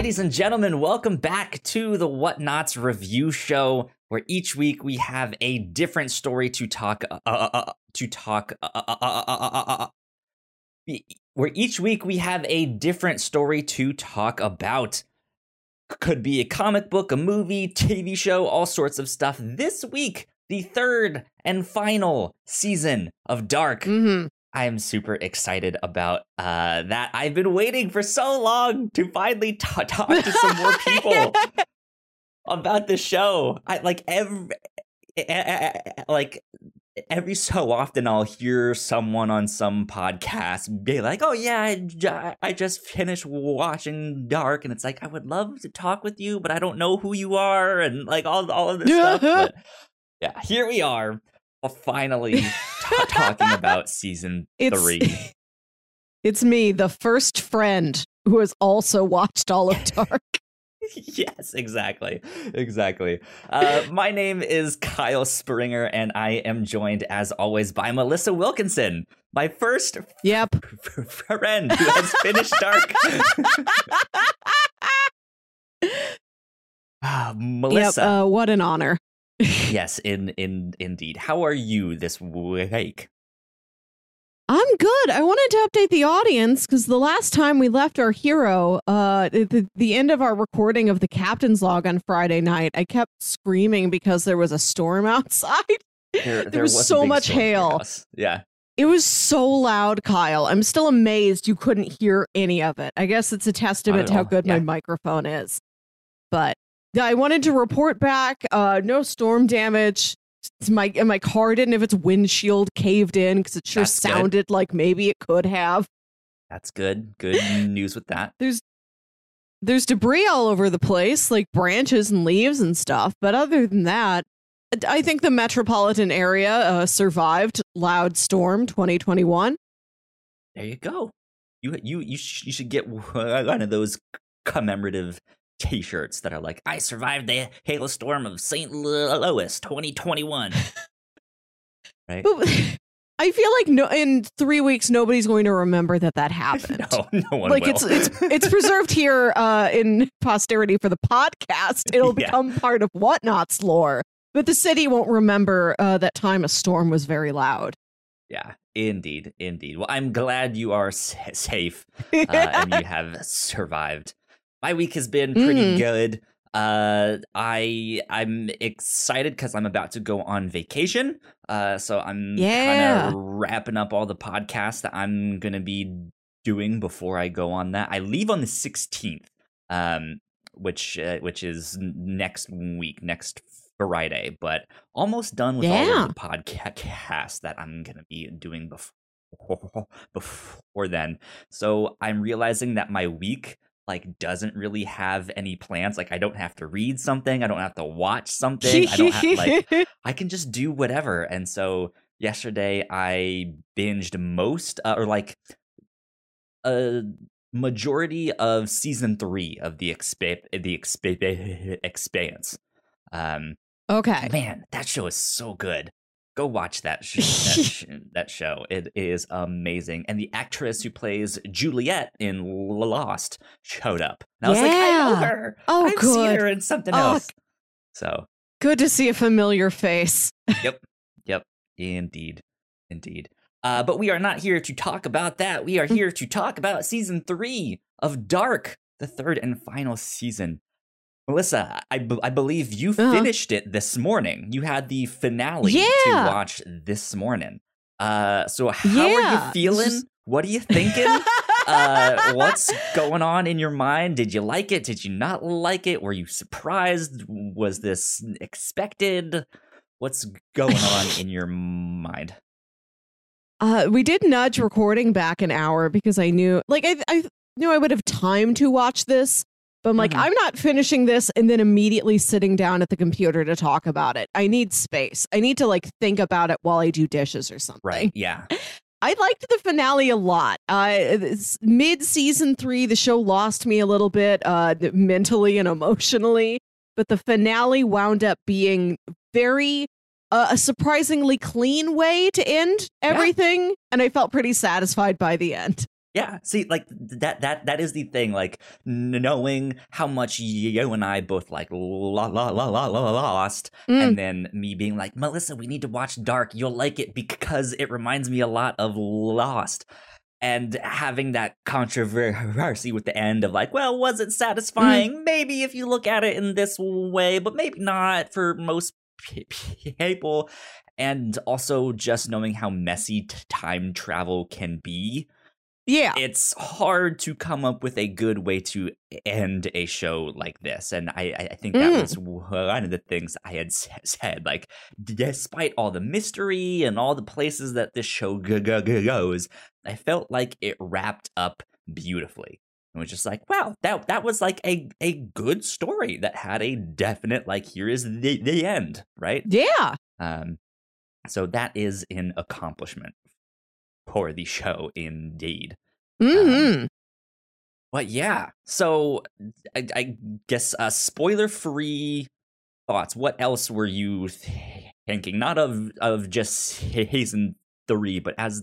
Ladies and gentlemen, welcome back to the Whatnauts review show, where each week we have a different story to talk uh, uh, uh, to talk. Where each week we have a different story to talk about. Could be a comic book, a movie, TV show, all sorts of stuff. This week, the third and final season of Dark. Mm-hmm. I am super excited about uh, that. I've been waiting for so long to finally t- talk to some more people about the show. I like every like every so often I'll hear someone on some podcast be like, "Oh yeah, I, I just finished watching Dark," and it's like I would love to talk with you, but I don't know who you are, and like all all of this stuff. But yeah, here we are, finally t- talking about season It's- three. It's me, the first friend who has also watched all of Dark. yes, exactly. Exactly. Uh, my name is Kyle Springer, and I am joined, as always, by Melissa Wilkinson, my first yep. f- friend who has finished Dark. Ah, Yep. Melissa. Uh, what an honor. yes, in in indeed. How are you this week? I'm good. I wanted to update the audience because the last time we left our hero, uh, at the, the end of our recording of the captain's log on Friday night, I kept screaming because there was a storm outside. There, was a so much hail. Yeah. It was so loud, Kyle. I'm still amazed you couldn't hear any of it. I guess it's a testament to how good yeah. my microphone is. But I wanted to report back. Uh, no storm damage. It's My and my car didn't have its windshield caved in because it sure That's good. sounded like maybe it could have. That's good. Good news with that. There's there's debris all over the place, like branches and leaves and stuff. But other than that, I think the metropolitan area uh, survived loud storm 2021. There you go. You you you, sh- you should get one of those commemorative T-shirts that are like, "I survived the hailstorm of St. Louis, 2021." right? I feel like no, in three weeks nobody's going to remember that that happened. no, no one like will. it's it's it's preserved here uh, in posterity for the podcast. It'll Yeah. become part of Whatnauts' lore, but the city won't remember uh, that time a storm was very loud. yeah, indeed, indeed. Well, I'm glad you are s- safe uh, and you have survived. My week has been pretty Mm. good. Uh, I I'm excited because I'm about to go on vacation. Uh, so I'm Yeah. kind of wrapping up all the podcasts that I'm gonna be doing before I go on that. I leave on the 16th, um, which uh, which is next week, next Friday. But almost done with all of the podcasts that I'm gonna be doing before before then. So I'm realizing that my week like doesn't really have any plans. Like I don't have to read something, I don't have to watch something. I don't have like I can just do whatever. And so yesterday I binged most uh, or like a majority of season 3 of the expa- the expa- expanse. Um okay. man, that show is so good. Go watch that sh- that, sh- that show. It is amazing. And the actress who plays Juliet in Lost showed up. And I was like, I know Yeah. her. Oh, I've seen good. her in something Oh, else. So, Good to see a familiar face. yep, yep, indeed, indeed. Uh, but we are not here to talk about that. We are Mm. here to talk about season three of Dark, the third and final season. Melissa, I, b- I believe you Uh-huh. finished it this morning. You had the finale to watch this morning. Uh, so how are you feeling? just- What are you thinking? uh, what's going on in your mind? Did you like it? Did you not like it? Were you surprised? Was this expected? What's going on in your mind? Uh, we did nudge recording back an hour because I knew, like, I, I knew I would have time to watch this. But I'm like, Mhm. I'm not finishing this and then immediately sitting down at the computer to talk about it. I need space. I need to like think about it while I do dishes or something. Right. Yeah. I liked the finale a lot. Uh, Mid season three, the show lost me a little bit uh, mentally and emotionally, but the finale wound up being very uh, a surprisingly clean way to end everything, and I felt pretty satisfied by the end. Yeah, see, like that that that is the thing. Like knowing how much you and I both like la la la la la lost, Mm. and then me being like, Melissa, we need to watch Dark. You'll like it because it reminds me a lot of Lost. And having that controversy with the end of like, well, was it satisfying? Maybe if you look at it in this way, but maybe not for most people. And also just knowing how messy t- time travel can be Yeah. it's hard to come up with a good way to end a show like this and i i think that Mm. was one of the things i had said like despite all the mystery and all the places that this show goes i felt like it wrapped up beautifully it was just like wow that that was like a a good story that had a definite like here is the the end right Yeah. um so that is an accomplishment for the show indeed hmm But yeah, so I, I guess uh, spoiler-free thoughts. What else were you thinking? Not of of just season three, but as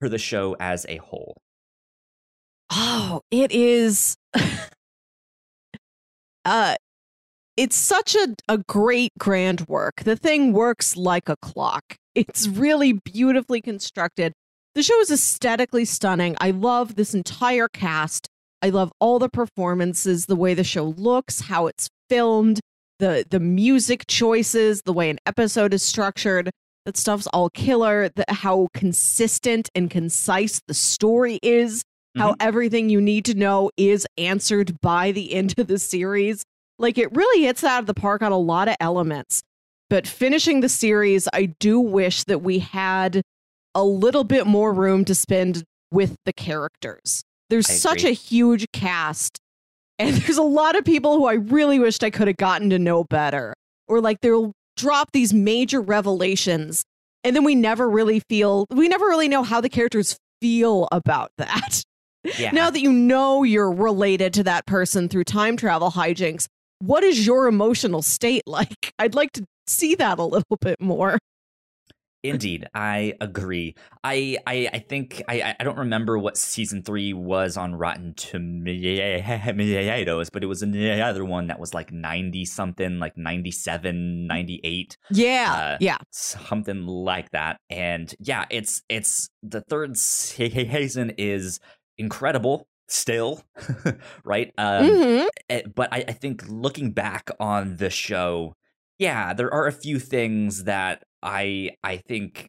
for the show as a whole. Oh, it is. uh, it's such a, a great grand work. The thing works like a clock. It's really beautifully constructed. The show is aesthetically stunning. I love this entire cast. I love all the performances, the way the show looks, how it's filmed, the the music choices, the way an episode is structured. That stuff's all killer. The, how consistent and concise the story is how mm-hmm. everything you need to know is answered by the end of the series. Like it really hits out of the park on a lot of elements. But finishing the series, I do wish that we had a little bit more room to spend with the characters. There's I such agree. a huge cast, and there's a lot of people who I really wished I could have gotten to know better. Or like they'll drop these major revelations, and then we never really feel, we never really know how the characters feel about that. Yeah. Now that you know you're related to that person through time travel hijinks, what is your emotional state like? I'd like to see that a little bit more. Indeed, I agree. I I, I think I I don't remember what season three was on Rotten Tomatoes, but it was another one that was like ninety something, like 97, 98. Yeah. Uh, yeah. something like that and yeah it's it's the third season is incredible still right um Mhm. eh, but I, I think looking back on the show yeah there are a few things that i i think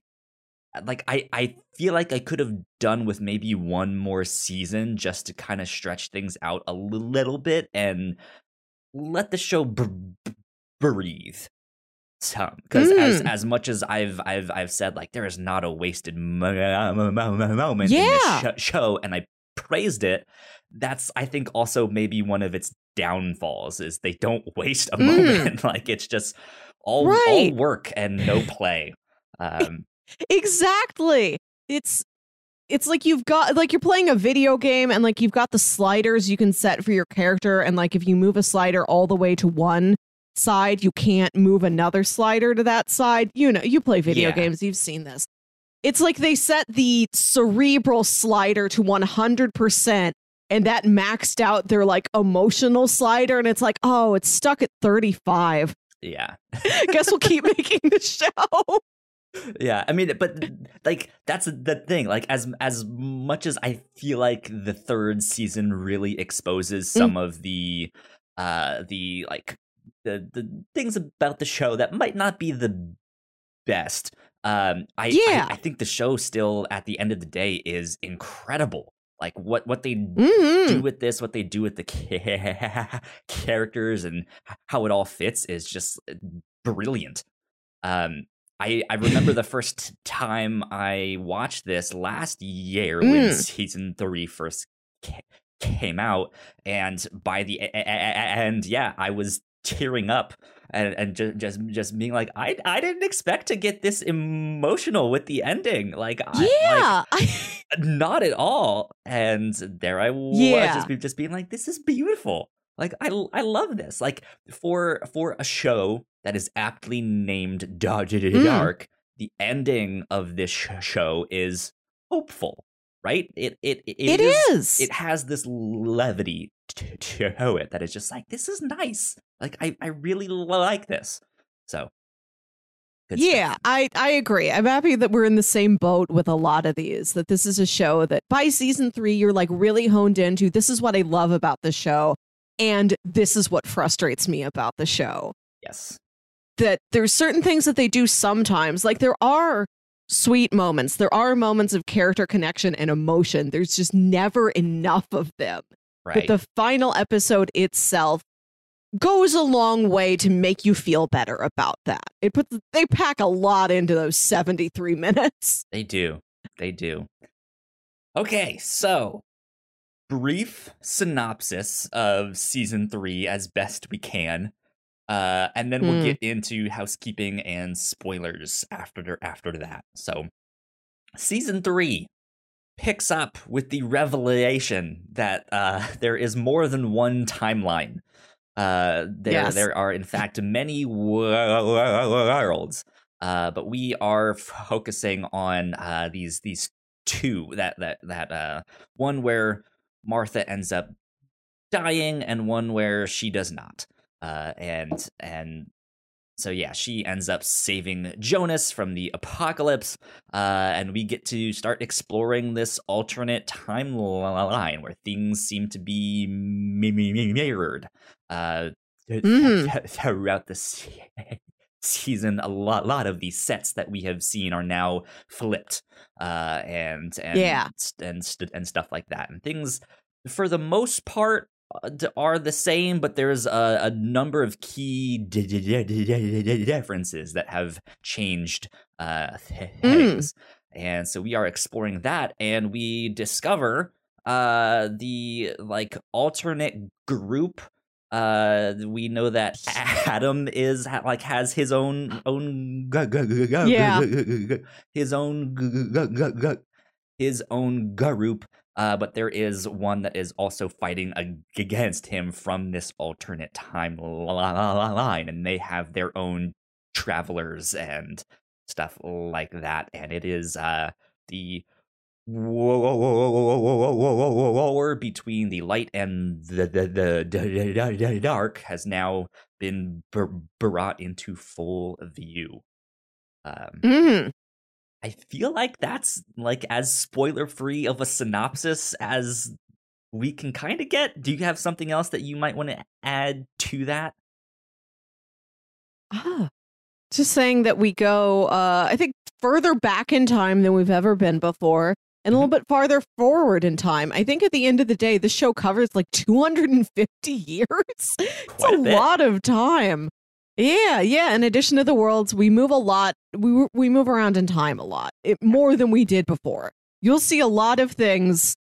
like i i feel like i could have done with maybe one more season just to kind of stretch things out a little bit and let the show b- breathe some because as Mm. as much as I've I've I've said like there is not a wasted mo- moment Yeah. in this sh- show, and I praised it. That's I think also maybe one of its downfalls is they don't waste a Mm. moment. like it's just all all Right. work and no play. Um, Exactly. It's it's like you've got like you're playing a video game and like you've got the sliders you can set for your character and like if you move a slider all the way to one side, you can't move another slider to that side. You know, you play video Yeah. games, you've seen this. It's like they set the cerebral slider to 100% and that maxed out their like emotional slider and it's like, "Oh, it's stuck at 35." Yeah. Guess we'll keep making the show. yeah i mean but like that's the thing like as as much as i feel like the third season really exposes Mm. some of the uh the like the the things about the show that might not be the best um i Yeah. I, I think the show still at the end of the day is incredible like what what they Mhm. do with this, what they do with the ca- characters, and how it all fits is just uh, brilliant. Um, I I remember the first time I watched this last year when Mm. season three first ca- came out, and by the e- e- e- end, yeah, I was tearing up and and just just just being like, I I didn't expect to get this emotional with the ending, like I, like, Yeah. Not at all. And there I was, Yeah. just, just being like, this is beautiful. Like I, I love this. Like for for a show that is aptly named Dark, Mm. Dark the ending of this sh- show is hopeful. right? It it it, It is. It has this levity to, to it that is just like this is nice. Like I I really like this. So stuff. yeah, I I agree. I'm happy that we're in the same boat with a lot of these. That this is a show that by season three you're like really honed into. This is what I love about the show, and this is what frustrates me about the show. Yes. That there's certain things that they do sometimes. Like there are sweet moments. There are moments of character connection and emotion. There's just never enough of them. Right. But the final episode itself goes a long way to make you feel better about that. It puts they pack a lot into those 73 minutes. They do. They do. Okay, so brief synopsis of season three as best we can. Uh, and then we'll Hmm. get into housekeeping and spoilers after after that. So, season three picks up with the revelation that uh, there is more than one timeline. Uh, there, Yes. there are in fact many wo- worlds, uh, but we are focusing on uh, these these two. That that that uh, one where Martha ends up dying, and one where she does not. Uh, and and so yeah, she ends up saving Jonas from the apocalypse, uh, and we get to start exploring this alternate timeline where things seem to be mi- mi- mi- mirrored uh, Mhm. throughout the season. A lot, lot of these sets that we have seen are now flipped, uh, and and Yeah. and st- and stuff like that, and things for the most part are the same, but there's a, a number of key di- di- di- di- di- di- differences that have changed uh, things. And so we are exploring that, and we discover uh, the like alternate group. Uh, we know that Adam is ha- like has his own own Yeah. his own his own group uh, but there is one that is also fighting ag- against him from this alternate timeline, and they have their own travelers and stuff like that. And it is uh, the war between the light and the the, the, the, dark has now been br- brought into full view. Um, Mhm. I feel like that's like as spoiler free of a synopsis as we can kind of get. Do you have something else that you might want to add to that? Ah. Just saying that we go uh I think further back in time than we've ever been before and a little bit farther forward in time. I think at the end of the day, the show covers like 250 years. it's a, a lot of time. Yeah, yeah. In addition to the worlds, we move a lot. We we move around in time a lot, it, more than we did before. You'll see a lot of things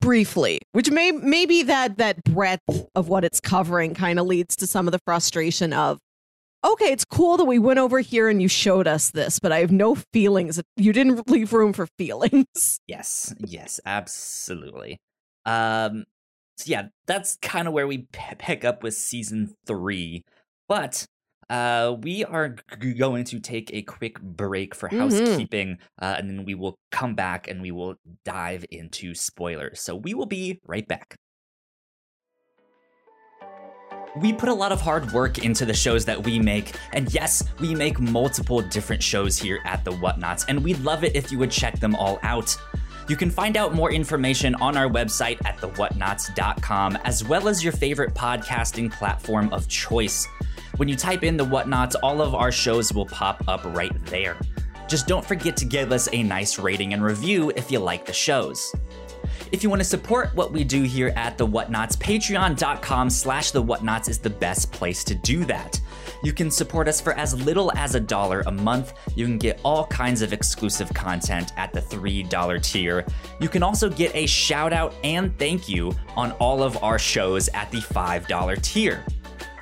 briefly, which may maybe that that breadth of what it's covering kind of leads to some of the frustration of okay, it's cool that we went over here and you showed us this, but I have no feelings. You didn't leave room for feelings. Yes, yes, absolutely. Um, so yeah, that's kind of where we p- pick up with season three. But uh, we are g- going to take a quick break for Mhm. housekeeping, uh, and then we will come back and we will dive into spoilers. So we will be right back. We put a lot of hard work into the shows that we make, and yes, we make multiple different shows here at The Whatnauts, and we'd love it if you would check them all out. You can find out more information on our website at thewhatnauts.com, as well as your favorite podcasting platform of choice. When you type in The Whatnauts, all of our shows will pop up right there. Just don't forget to give us a nice rating and review if you like the shows. If you want to support what we do here at The Whatnauts, patreon.com slash The Whatnauts is the best place to do that. You can support us for as little as a dollar a month. You can get all kinds of exclusive content at the $3 tier. You can also get a shout out and thank you on all of our shows at the $5 tier.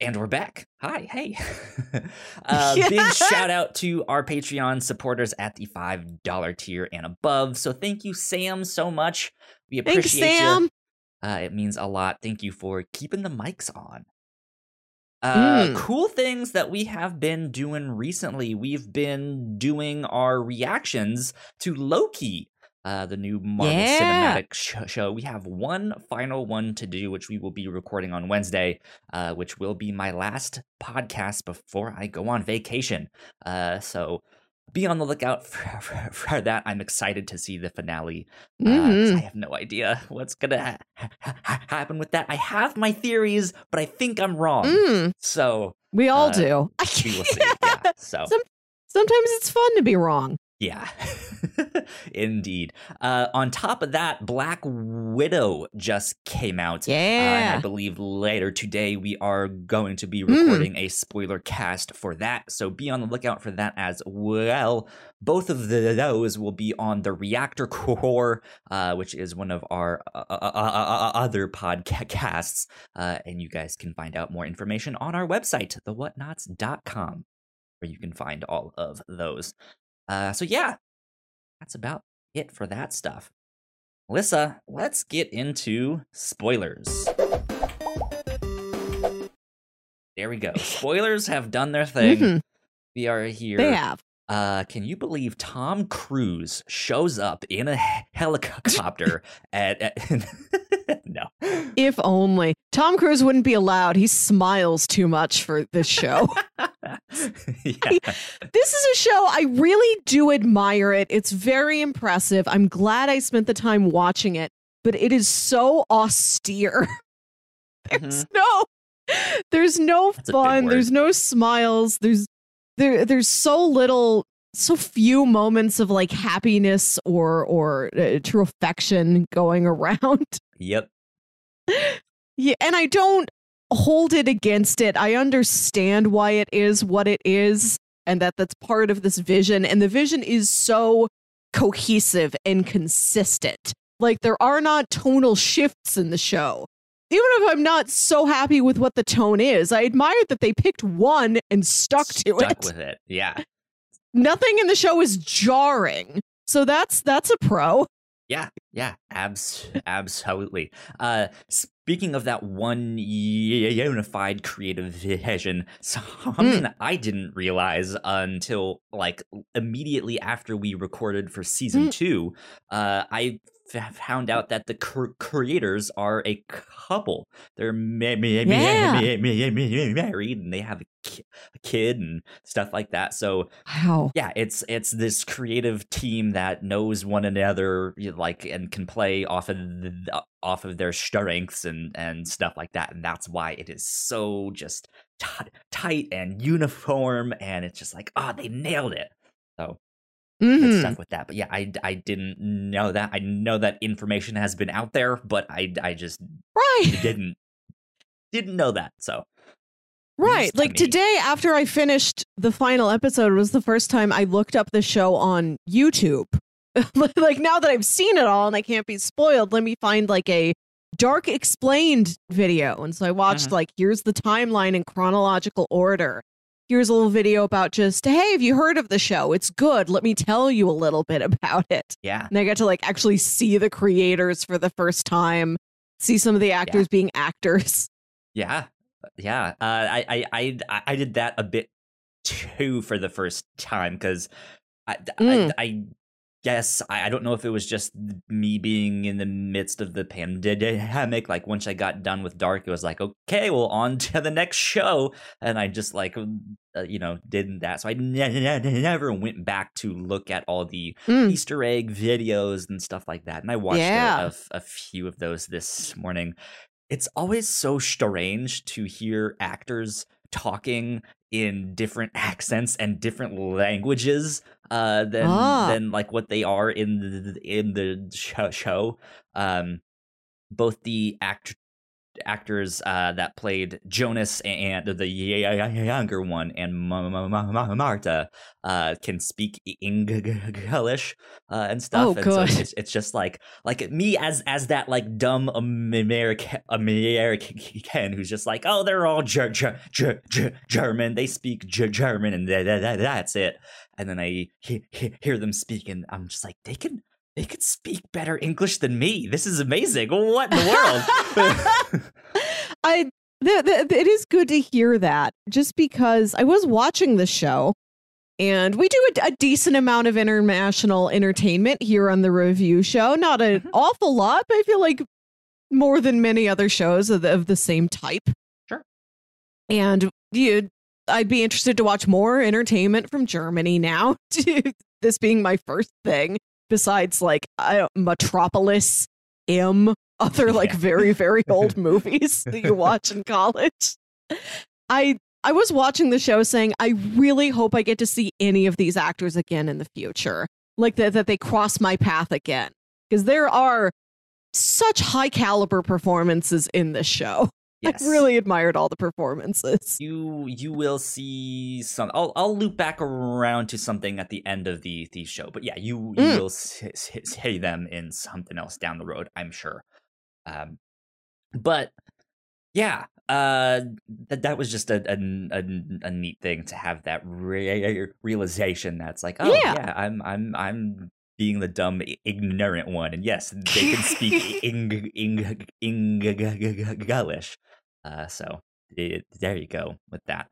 And we're back. Hi, hey. uh, Yeah. Big shout out to our Patreon supporters at the $5 tier and above. So thank you, Sam, so much. We Thanks, appreciate you. Sam. Uh, it means a lot. Thank you for keeping the mics on. Uh, Mm. Cool things that we have been doing recently. We've been doing our reactions to Loki, uh, the new Marvel Yeah. Cinematic sh- show. We have one final one to do, which we will be recording on Wednesday, uh, which will be my last podcast before I go on vacation. Uh, so be on the lookout for, for, for that. I'm excited to see the finale. Uh, 'cause Mhm. I have no idea what's gonna ha- ha- happen with that. I have my theories, but I think I'm wrong. Mm, So we all Uh, do. we will see. Yeah. So Some- Sometimes it's fun to be wrong. Yeah, indeed. Uh, on top of that, Black Widow just came out. Uh, and I believe later today we are going to be Mm. recording a spoiler cast for that. So be on the lookout for that as well. Both of the, those will be on the Reactor Core, uh, which is one of our uh, uh, uh, uh, other podcasts. Uh, and you guys can find out more information on our website, thewhatnauts.com, where you can find all of those. Uh, so yeah, that's about it for that stuff. Melissa, let's get into spoilers. There we go. Spoilers have done their thing. Mhm, We are here. They have. Uh, can you believe Tom Cruise shows up in a helicopter at, at. If only. Tom Cruise wouldn't be allowed. He smiles too much for this show. yeah. this is a show I really do admire it. It's very impressive. I'm glad I spent the time watching it, but it is so austere. There's no there's no Mm-hmm. That's fun. There's no smiles. There's there there's so little so few moments of like happiness or or uh, true affection going around. Yep. Yeah, and I don't hold it against it. I understand why it is what it is and that that's part of this vision and the vision is so cohesive and consistent. Like there are not tonal shifts in the show. Even if I'm not so happy with what the tone is, I admire that they picked one and stuck to Stuck it. with it. Yeah. Nothing in the show is jarring. So that's that's a pro. Yeah, yeah, abs- absolutely. Uh, speaking of that one unified creative vision, something that I didn't realize until like immediately after we recorded for season Mm. two, uh, I found out that the cr- creators are a couple. They're ma- ma- Yeah. ma- ma- ma- married and they have a, ki- a kid and stuff like that. So Wow. yeah it's it's this creative team that knows one another you know, like and can play off of the, off of their strengths and and stuff like that and that's why it is so just t- tight and uniform and it's just like oh they nailed it Mhm. stuff with that but yeah i i didn't know that i know that information has been out there but i i just Right. didn't didn't know that so Right. To Like today, after I finished the final episode, was the first time I looked up the show on YouTube. like now that I've seen it all and I can't be spoiled, let me find like a dark explained video. And so I watched Mhm. like, here's the timeline in chronological order. Here's a little video about just, hey, have you heard of the show? It's good. Let me tell you a little bit about it. yeah And I got to like actually see the creators for the first time, see some of the actors being actors. Yeah, yeah. Uh, I, I, I, I did that a bit too for the first time because I, Mm. I, I guess I, I don't know if it was just me being in the midst of the pandemic. Like once I got done with Dark, it was like, okay, well, on to the next show, and I just like, uh, you know, did that. So I ne- ne- never went back to look at all the Mm. Easter egg videos and stuff like that. And I watched a- Yeah. a few of those this morning. It's always so strange to hear actors talking in different accents and different languages uh, than Ah. than like what they are in the in the sho- show. Um, both the act actors uh, that played Jonas and the younger one and Marta uh, can speak English uh, and stuff. Oh, and. So it's, it's just like like me as as that like dumb American American who's just like, oh, they're all ger- ger- ger- ger- German. They speak ger- German, and th- th- th- that's it. And then I he- he- hear them speak, and I'm just like, they can they could speak better English than me. This is amazing. What in the world? I th- th- it is good to hear that just because I was watching the show and we do a, a decent amount of international entertainment here on the review show. Not an Mhm. awful lot, but I feel like more than many other shows of the, of the same type. Sure. And you, I'd be interested to watch more entertainment from Germany now. this being my first thing, besides like I Metropolis, M, other like Yeah. very very old movies that you watch in college. I I was watching the show saying I really hope I get to see any of these actors again in the future, like that that they cross my path again, because there are such high caliber performances in this show. Yes. I really admired all the performances. you you will see some. I'll I'll loop back around to something at the end of the the show, but yeah, you you Mm. will see, see them in something else down the road. I'm sure. Um, but yeah, uh, that that was just a a, a, a neat thing to have that re- realization. That's like, oh Yeah. yeah, I'm I'm I'm being the dumb ignorant one, and yes, they can speak ing, ing. Uh, so it, there you go with that.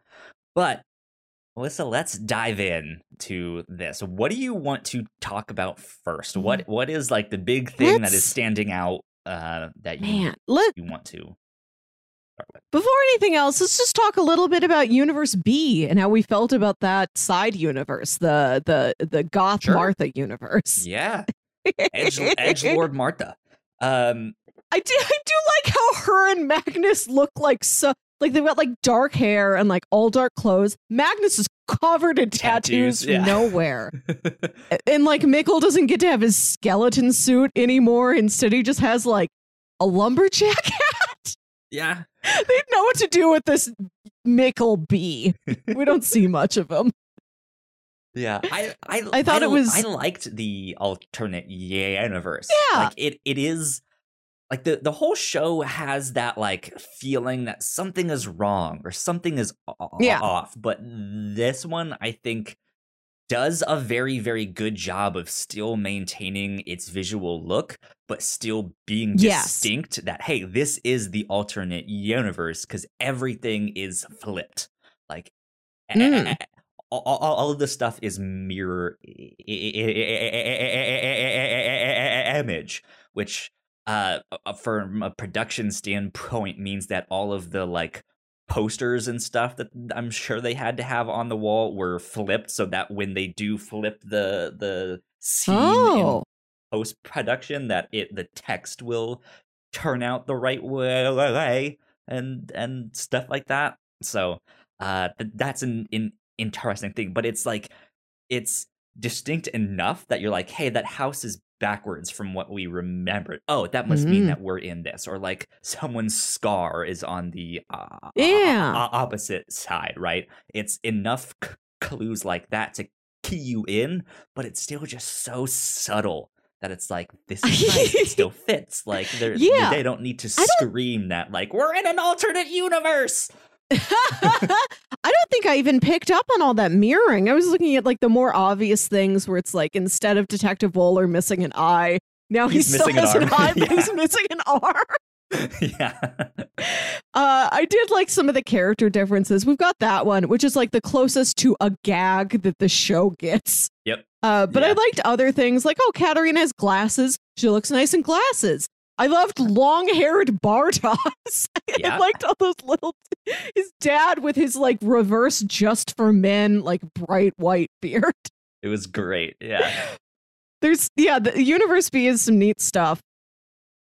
But Melissa, let's dive in to this. What do you want to talk about first? What what is like the big thing that is Let's- standing out uh, that you Man, let you want to before anything else, let's just talk a little bit about Universe B and how we felt about that side universe, the the the Goth Sure. Martha universe. Yeah, Edge Lord Martha. Um, I do I do like how her and Magnus look like so like they've got like dark hair and like all dark clothes. Magnus is covered in tattoos, Tattoos, from yeah. nowhere. And like Mikkel doesn't get to have his skeleton suit anymore. Instead, he just has like a lumberjack. Yeah, they know what to do with this Mikkel B. We don't see much of him. Yeah, I I, I thought it was- I liked the alternate Yeah universe. Yeah. like it it is like the the whole show has that like feeling that something is wrong or something is o- Yeah. off. But this one, I think, does a very very good job of still maintaining its visual look, but still being Yes. distinct. That hey, this is the alternate universe because everything is flipped. Like Mm. all, all, all of the stuff is mirror image, which uh from a production standpoint means that all of the like posters and stuff that I'm sure they had to have on the wall were flipped so that when they do flip the the scene in Oh, post production that it the text will turn out the right way and and stuff like that. So uh that's an, an interesting thing, but it's like it's distinct enough that you're like, hey, that house is backwards from what we remembered. Oh, that must mean Mm. that we're in this, or like someone's scar is on the uh, Yeah. o- opposite side, right? It's enough c- clues like that to key you in, but it's still just so subtle that it's like this is nice. it still fits. Like Yeah. they don't need to I scream that like we're in an alternate universe. I don't think I even picked up on all that mirroring. I was looking at like the more obvious things where it's like instead of Detective Wöller missing an eye, now he He's still missing an has an, arm. eye, but Yeah. he's missing an arm. yeah. Uh, I did like some of the character differences. We've got that one, which is like the closest to a gag that the show gets. Yep. Uh, but I liked other things like, oh, Katharina has glasses. She looks nice in glasses. I loved long haired Bartos. Yeah. I liked all those little. His dad with his like reverse just for men, like bright white beard. It was great. Yeah. There's yeah, the Universe B is some neat stuff.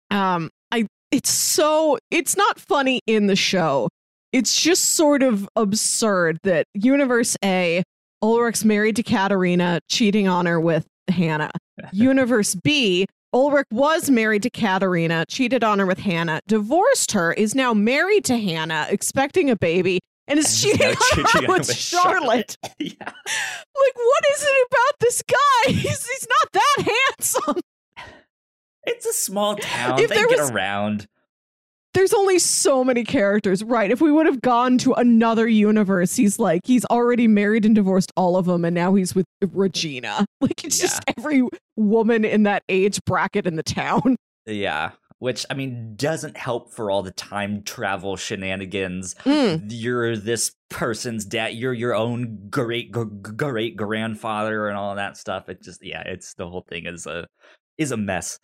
Um, I it's so it's not funny in the show. It's just sort of absurd that Universe A, Ulrich's married to Katharina, cheating on her with Hannah. Universe B, Ulrich was married to Katharina, cheated on her with Hannah, divorced her, is now married to Hannah, expecting a baby, and is cheating on her with with Charlotte. yeah. Like, what is it about this guy? He's, he's not that handsome. It's a small town. If they there get was- around. There's only so many characters, right? If we would have gone to another universe, he's like, he's already married and divorced all of them, and now he's with Regina. Like, it's just every woman in that age bracket in the town. Yeah. Which, I mean, doesn't help for all the time travel shenanigans. Mm. You're this person's dad. You're your own great great grandfather and all that stuff. It just, yeah, it's the whole thing is a is a mess.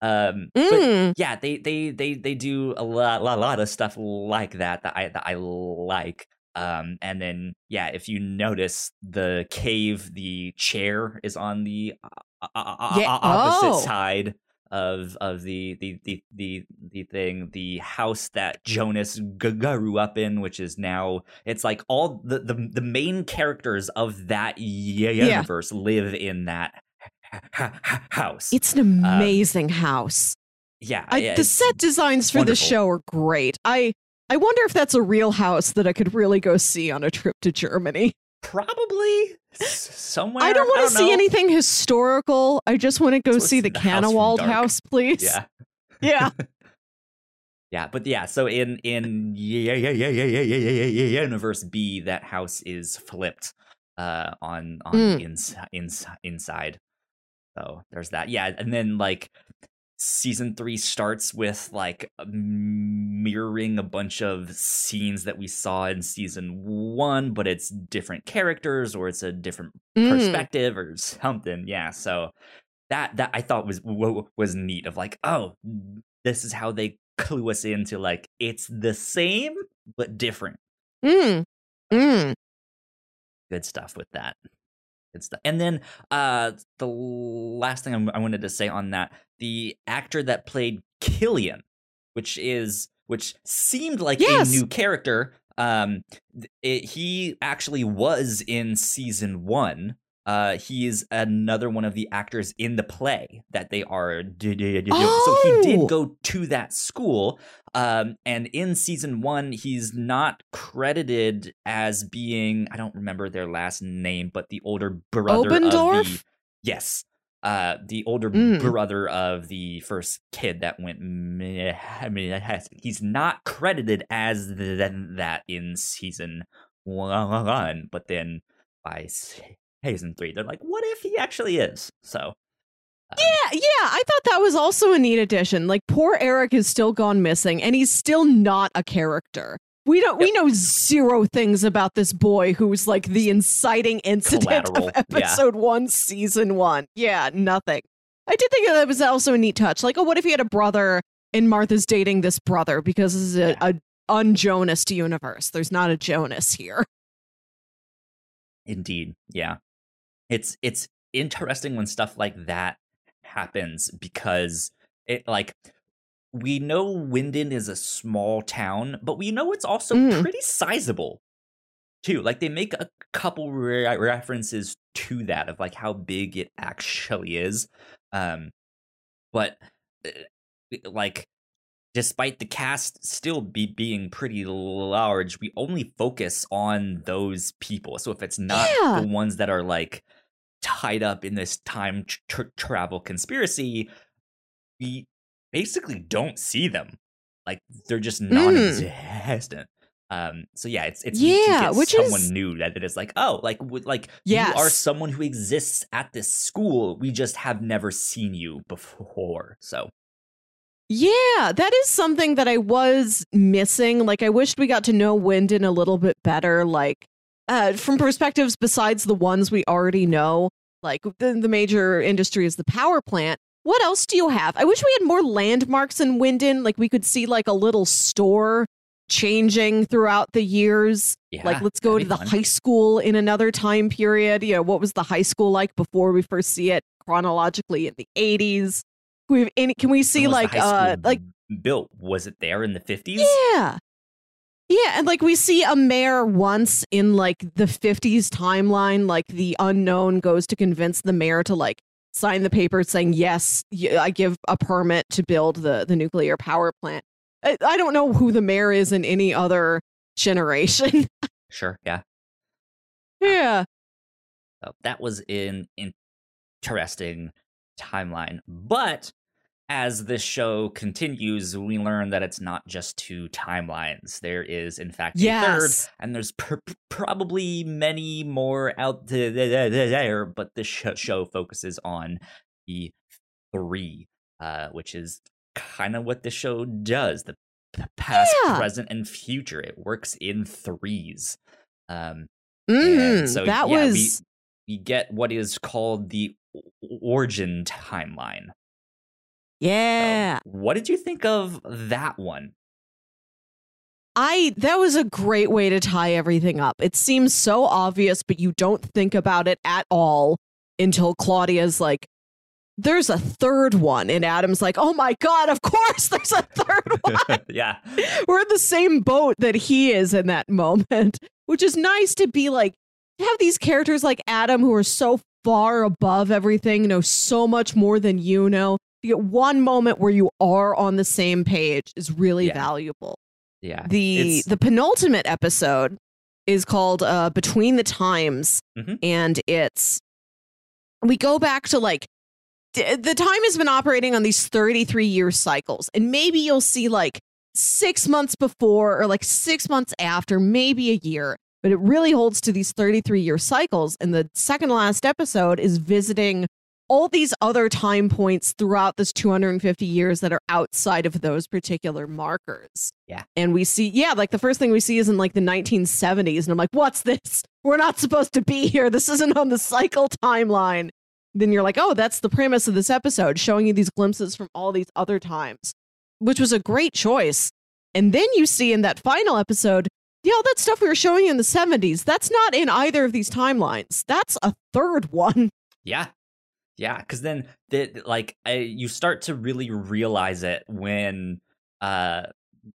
Um, but Mm. yeah, they they they they do a lot lot, lot of stuff like that that I that I like. Um, and then yeah, if you notice the cave, the chair is on the uh, uh, uh, Yeah. uh, opposite Oh. side of of the the the the the thing. The house that Jonas g- grew up in, which is now it's like all the the, the main characters of that universe live in that house. It's an amazing house. yeah, I, yeah, the set designs for this show are great. I I wonder if that's a real house that I could really go see on a trip to Germany. Probably somewhere. I don't want to see know. anything historical. I just want to go see the the Kahnwald Dark. house, please. Yeah, Yeah. yeah, but yeah. So in in yeah yeah yeah yeah yeah yeah yeah yeah universe B, that house is flipped uh on on Mm. ins, ins, inside. So there's that. Yeah, and then like season three starts with like mirroring a bunch of scenes that we saw in season one, but it's different characters or it's a different Mm. perspective or something. Yeah, so that that I thought was wa- was neat. Of like, oh, this is how they clue us into like it's the same but different. Mm. Mm. Good stuff with that. Good stuff. And then uh the last thing I'm- I wanted to say on that, the actor that played Kilian, which is which seemed like Yes. a new character. Um, it, he actually was in season one. Uh, he is another one of the actors in the play that they are. d- So he Oh. did go to that school. Um, and in season one, he's not credited as being. I don't remember their last name, but the older brother of the. Obendorf? Yes. Uh, the older Mm. brother of the first kid that went. meh. I mean, he's not credited as th- that in season one, but then by season three, they're like, "What if he actually is?" So, Yeah, yeah. I thought that was also a neat addition. Like poor Eric is still gone missing and he's still not a character. We don't we know zero things about this boy who's like the inciting incident Collateral, of yeah. episode 1 season 1. Yeah, nothing. I did think that was also a neat touch. Like, oh, what if he had a brother and Martha's dating this brother because this is a, a un-Jonas universe. There's not a Jonas here. Indeed, yeah. It's it's interesting when stuff like that happens because it like we know Winden is a small town, but we know it's also Mm. pretty sizable too. Like they make a couple re- references to that of like how big it actually is. Um but uh, like despite the cast still be being pretty large, we only focus on those people. So if it's not Yeah. the ones that are like tied up in this time tr- travel conspiracy, we basically don't see them. Like they're just Mm. non-existent. Um, so yeah, it's it's Yeah, which someone is- new that it is like, oh, like like you are someone who exists at this school. We just have never seen you before. So Yeah, that is something that I was missing. Like, I wished we got to know Winden a little bit better, like, uh, from perspectives besides the ones we already know. Like, the, the major industry is the power plant. What else do you have? I wish we had more landmarks in Winden. Like, we could see, like, a little store changing throughout the years. yeah, like, let's go to the fun. high school in another time period. You know, what was the high school like before we first see it chronologically in the 80s? We can we see When was the like uh like built? Was it there in the fifties? yeah. Yeah, and like we see a mayor once in like the 50s timeline, like the unknown goes to convince the mayor to like sign the paper saying yes, I give a permit to build the the nuclear power plant. I, I don't know who the mayor is in any other generation. sure, yeah. Yeah. So that was an interesting timeline. But as this show continues, we learn that it's not just two timelines. There is, in fact, yes. a third, and there's pr- probably many more out there. But this show focuses on the three, uh, which is kind of what the show does. The past, yeah. present, and future. It works in threes. Um, mm, so that yeah, was. We, we get what is called the origin timeline yeah. what did you think of that one? I that was a great way to tie everything up. It seems so obvious, but you don't think about it at all until Claudia's like, there's a third one. And Adam's like, oh my God, of course there's a third one. yeah. We're in the same boat that he is in that moment, which is nice to be like, have these characters like Adam who are so far above everything, know so much more than you know one moment where you are on the same page is really yeah. valuable. Yeah. The it's... the penultimate episode is called uh Between the Times mm-hmm. and it's we go back to like the time has been operating on these 33 year cycles and maybe you'll see like 6 months before or like 6 months after maybe a year but it really holds to these 33 year cycles and the second last episode is visiting all these other time points throughout this 250 years that are outside of those particular markers. Yeah. And we see, yeah, like the first thing we see is in like the 1970s. And I'm like, what's this? We're not supposed to be here. This isn't on the cycle timeline. Then you're like, oh, that's the premise of this episode, showing you these glimpses from all these other times, which was a great choice. And then you see in that final episode, yeah, all that stuff we were showing you in the 70s, that's not in either of these timelines. That's a third one. Yeah. Yeah, because then the, like I, you start to really realize it when uh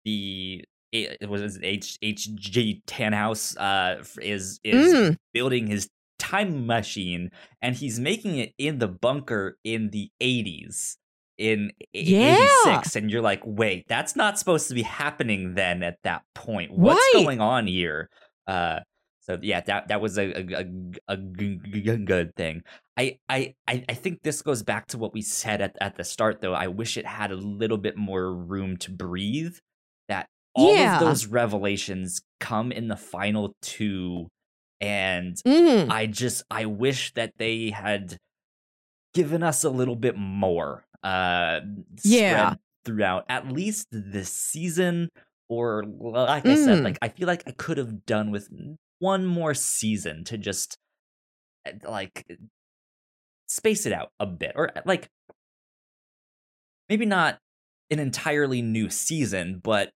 the it, was H H G Tannhaus uh is is mm. building his time machine and he's making it in the bunker in the 80s in yeah. 86 and you're like wait that's not supposed to be happening then at that point what's right. going on here uh so yeah, that that was a a, a, a good thing. I, I I think this goes back to what we said at, at the start though. I wish it had a little bit more room to breathe. That all yeah. of those revelations come in the final two and mm. I just I wish that they had given us a little bit more uh yeah throughout at least this season or like I said, mm. like I feel like I could have done with one more season to just eh, like space it out a bit or eh, like maybe not an entirely new season but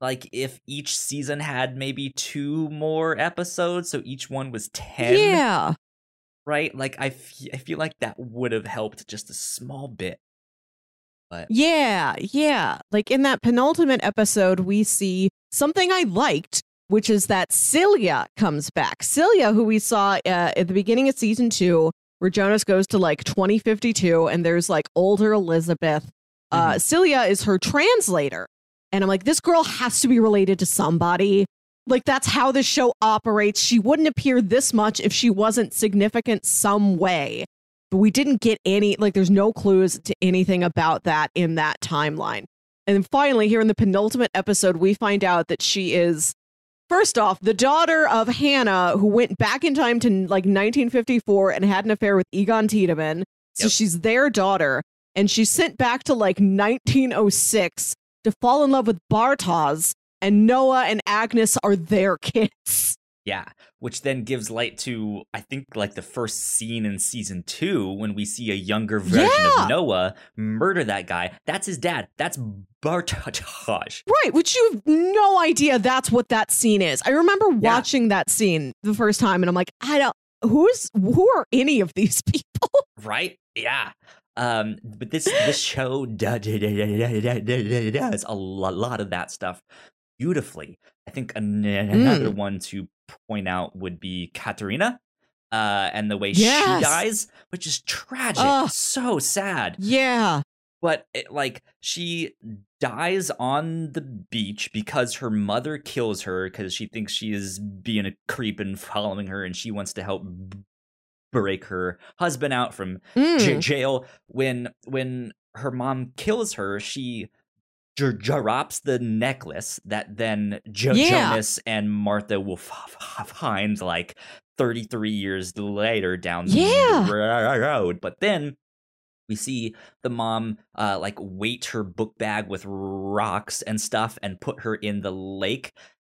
like if each season had maybe two more episodes so each one was 10 yeah. right? Like I, f- I feel like that would have helped just a small bit. But yeah yeah. Like in that penultimate episode we see something i liked which is that Celia comes back. Celia, who we saw uh, at the beginning of season two, where Jonas goes to like 2052 and there's like older Elizabeth. Uh, mm-hmm. Celia is her translator. And I'm like, this girl has to be related to somebody. Like, that's how this show operates. She wouldn't appear this much if she wasn't significant some way. But we didn't get any, like, there's no clues to anything about that in that timeline. And then finally, here in the penultimate episode, we find out that she is First off, the daughter of Hannah, who went back in time to like 1954 and had an affair with Egon Tiedemann. So yep. she's their daughter. And she's sent back to like 1906 to fall in love with Bartosz. And Noah and Agnes are their kids. Yeah, which then gives light to I think like the first scene in season two when we see a younger version yeah. of Noah murder that guy. That's his dad. That's Bartosz. Right, which you have no idea that's what that scene is. I remember yeah. watching that scene the first time and I'm like, I don't who's who are any of these people? Right? Yeah. Um, but this this show does a lot of that stuff beautifully. I think another mm. one to point out would be Katharina. uh, and the way Yes. she dies, which is tragic, Ugh. so sad. Yeah. But it, like she dies on the beach because her mother kills her because she thinks she is being a creep and following her, and she wants to help break her husband out from Mm. j- jail. When when her mom kills her, she j- drops the necklace that then jo- Yeah. Jonas and Martha will f- f- find like 33 years later down Yeah. the road. But then we see the mom uh, like weight her book bag with rocks and stuff and put her in the lake.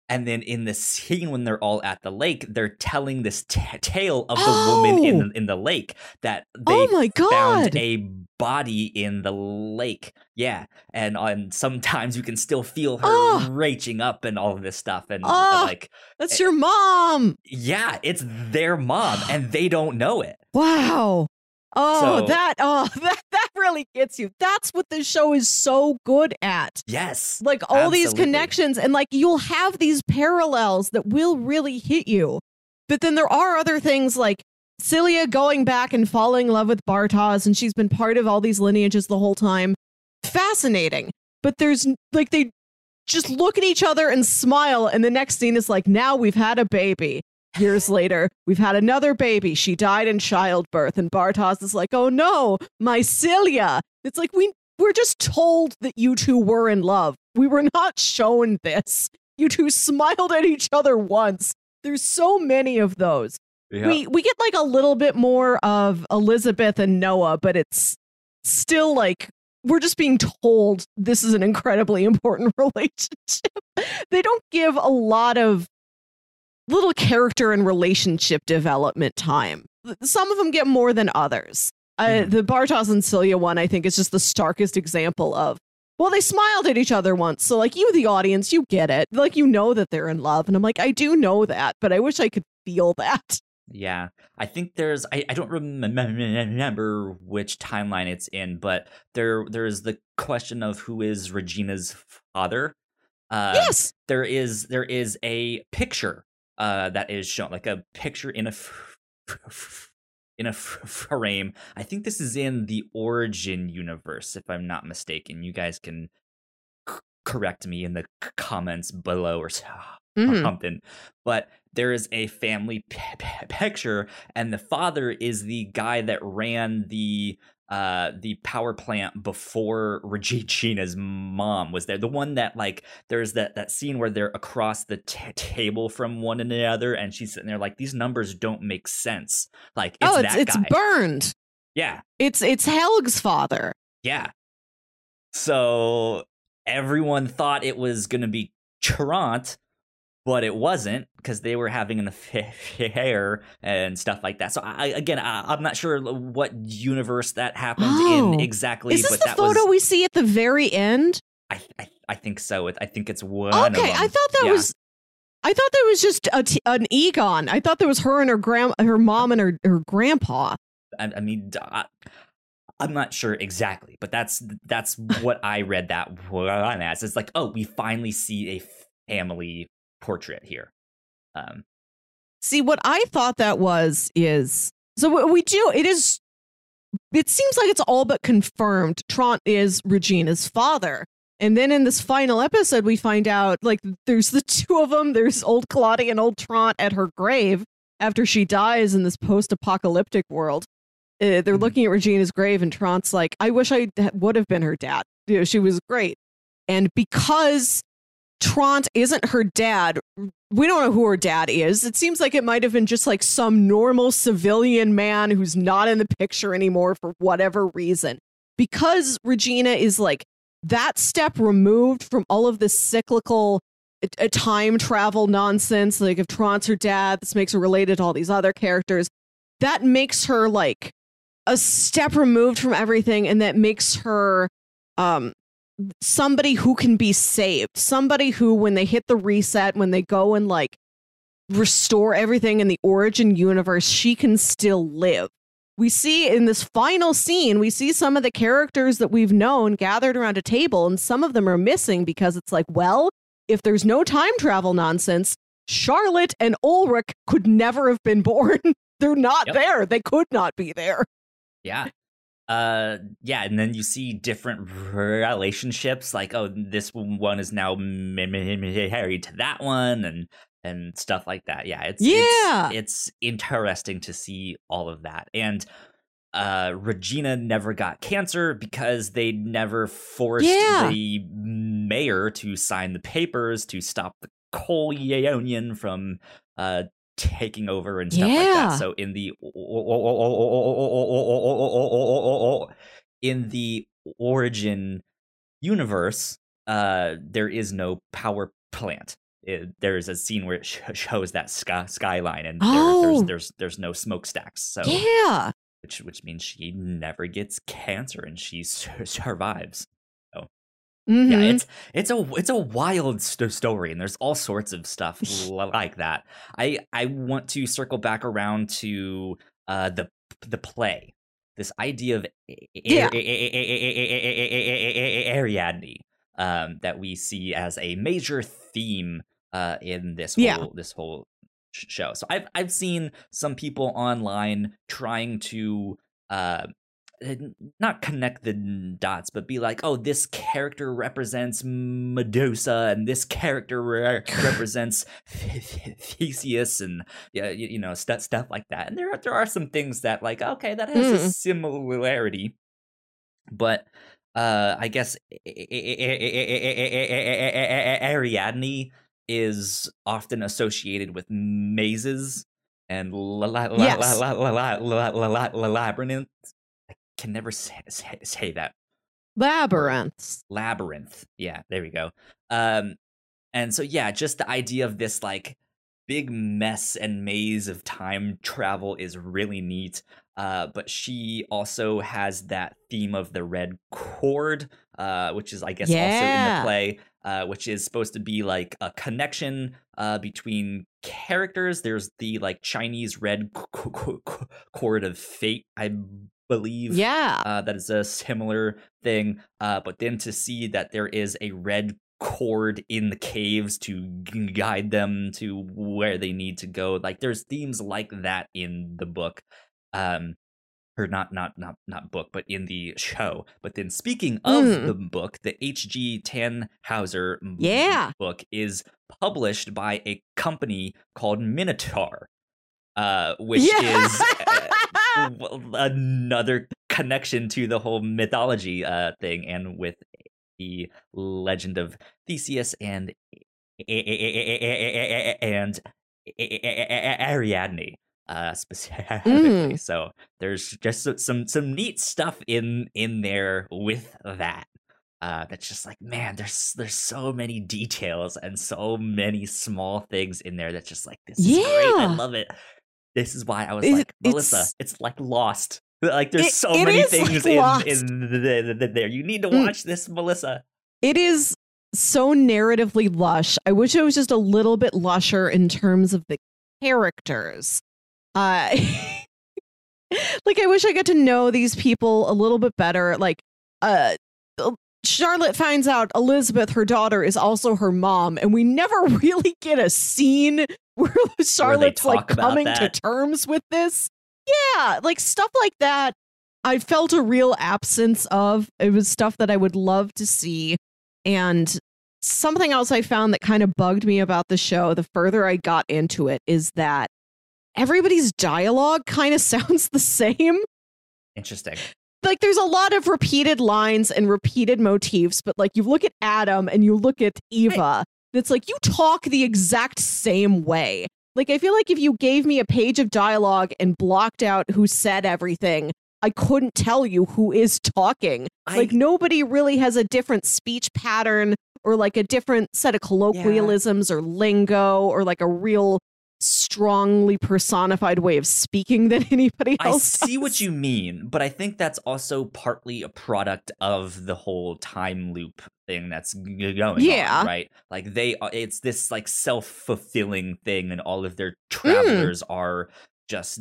And then in the scene when they're all at the lake, they're telling this t- tale of the woman in Oh. the, in the lake that oh they oh my found a body in the lake. Yeah, and and sometimes you can still feel her Oh. reaching up and all of this stuff, and Oh. like, That's eh your mom. yeah, it's their mom, and they don't know it. Wow. Oh, So- that oh that that really gets you. That's what this show is so good at. Yes, Like all these connections and like you'll have these parallels that will really hit you. But then there are other things like Celia going back and falling in love with Bartosz and she's been part of all these lineages the whole time. Fascinating. But there's like they just look at each other and smile and the next scene is like now we've had a baby. Years later, we've had another baby. She died in childbirth, and Bartosz is like, "Oh no, my Celia!" It's like we we're just told that you two were in love. We were not shown this. You two smiled at each other once. There's so many of those. We we get like a little bit more of Elizabeth and Noah, but it's still like we're just being told this is an incredibly important relationship. they don't give a lot of little character and relationship development time. Some of them get more than others. Uh, Mhm. the Bartosz and Celia one, I think, is just the starkest example of. Well, they smiled at each other once, so like you, the audience, you get it. Like you know that they're in love, and I'm like, I do know that, but I wish I could feel that. Yeah, I think there's I, I don't remember which timeline it's in, but there there's the question of who is Regina's father. Uh, yes, there is there is a picture uh, that is shown, like a picture in a f- f- in a f- frame. I think this is in the Origin universe, if I'm not mistaken. You guys can c- correct me in the c- comments below or Mhm. something. But there is a family p- p- picture, and the father is the guy that ran the uh the power plant before Regina's mom was there. The one that like there's that that scene where they're across the t- table from one another, and she's sitting there like these numbers don't make sense. Like it's oh, it's it's burned. yeah, It's it's Helge's father. yeah. So everyone thought it was gonna be Tronte, but it wasn't because they were having an affair and stuff like that. So I again, I, I'm not sure what universe that happened Oh. in exactly, Is this but the that photo was. we see at the very end? I, I I think so. I think it's one. of okay, I thought that Yeah. was. I thought that was just a t- an Egon. I thought that was her and her grand, her mom and her her grandpa. I, I mean, I'm not sure exactly, but that's that's what I read that one as. It's like, oh, we finally see a family portrait here. Um, See, what I thought that was is so we do. It is. It seems like it's all but confirmed. Tronte is Regina's father. And then in this final episode, we find out like there's the two of them. There's old Claudia and old Tronte at her grave after she dies in this post-apocalyptic world. Uh, they're Mhm. looking at Regina's grave, and Tronte's like, "I wish I would have been her dad. You know, she was great." And because Tronte isn't her dad, we don't know who her dad is. It seems like it might have been just like some normal civilian man who's not in the picture anymore for whatever reason. Because Regina is like that step removed from all of this cyclical uh, uh, time travel nonsense. Like if Tronte's her dad, this makes her related to all these other characters. That makes her like a step removed from everything, and that makes her um somebody who can be saved. Somebody who, when they hit the reset, when they go and like restore everything in the origin universe, she can still live. We see in this final scene, we see some of the characters that we've known gathered around a table, and some of them are missing because it's like, well, if there's no time travel nonsense, Charlotte and Ulrich could never have been born. They're not Yep. there. They could not be there. Yeah. Uh yeah, and then you see different relationships like oh this one is now married to that one and and stuff like that. Yeah, it's Yeah. it's, it's interesting to see all of that. And uh Regina never got cancer because they never forced Yeah. the mayor to sign the papers to stop the coal union from uh taking over and stuff like Yeah. that. So in the in the origin universe, uh, there is no power plant. It, there's a scene where it sh- shows that sky- skyline, and there, Oh. there's there's there's no smokestacks. So Yeah. which which means she never gets cancer and she sur- survives. Mhm. Yeah, it's it's a it's a wild st- story, and there's all sorts of stuff like that. I I want to circle back around to uh the the play, this idea of Yeah. Ariadne, um, that we see as a major theme uh in this whole Yeah. this whole show. So I've I've seen some people online trying to uh not connect the dots, but be like, oh, this character represents Medusa, and this character re- represents Theseus, and yeah, you, you know, stuff stuff like that. And there are- there are some things that like, okay, that has a Mm. similarity, but uh, I guess Ariadne is often associated with mazes and la- can never say, say, say that Labyrinth. labyrinth. Yeah, there we go. Um, and so yeah, just the idea of this like big mess and maze of time travel is really neat. Uh, but she also has that theme of the red cord, uh, which is I guess also in the play, uh, which is supposed to be like a connection uh, between characters. There's the like Chinese red c- c- c- cord of fate, I believe Yeah. uh, that is a similar thing. Uh, but then to see that there is a red cord in the caves to guide them to where they need to go, like there's themes like that in the book. Um, or not, not, not, not book, but in the show. But then, speaking of Mm. the book, the H.G. Tannhauser Yeah. book is published by a company called Minotaur, uh, which Yeah. is uh, another connection to the whole mythology uh thing and with the legend of Theseus and and Ariadne uh specifically Mm. so there's just some some neat stuff in in there with that uh that's just like man there's there's so many details and so many small things in there that's just like this is great i love it this is why i was It- like melissa it's- it's like lost like there's It- so it many is like things in, in the, the, there you need to Mm. watch this melissa It is so narratively lush. I wish it was just a little bit lusher in terms of the characters. Uh like I wish I got to know these people a little bit better. Like uh Charlotte finds out Elizabeth, her daughter, is also her mom, and we never really get a scene where Charlotte's like coming to terms with this. Yeah, like stuff like that. I felt a real absence of. It was stuff that I would love to see. And something else I found that kind of bugged me about the show the further I got into it is that everybody's dialogue kind of sounds the same. interesting Like there's a lot of repeated lines and repeated motifs, but like you look at Adam and you look at Eva, it's like you talk the exact same way. Like I feel like if you gave me a page of dialogue and blocked out who said everything, I couldn't tell you who is talking. I- like nobody really has a different speech pattern or like a different set of colloquialisms or lingo or like a real strongly personified way of speaking than anybody else. I see what you mean, but I think that's also partly a product of the whole time loop thing that's going Yeah. on, right? Like they are, it's this like self-fulfilling thing and all of their Mm. travelers are just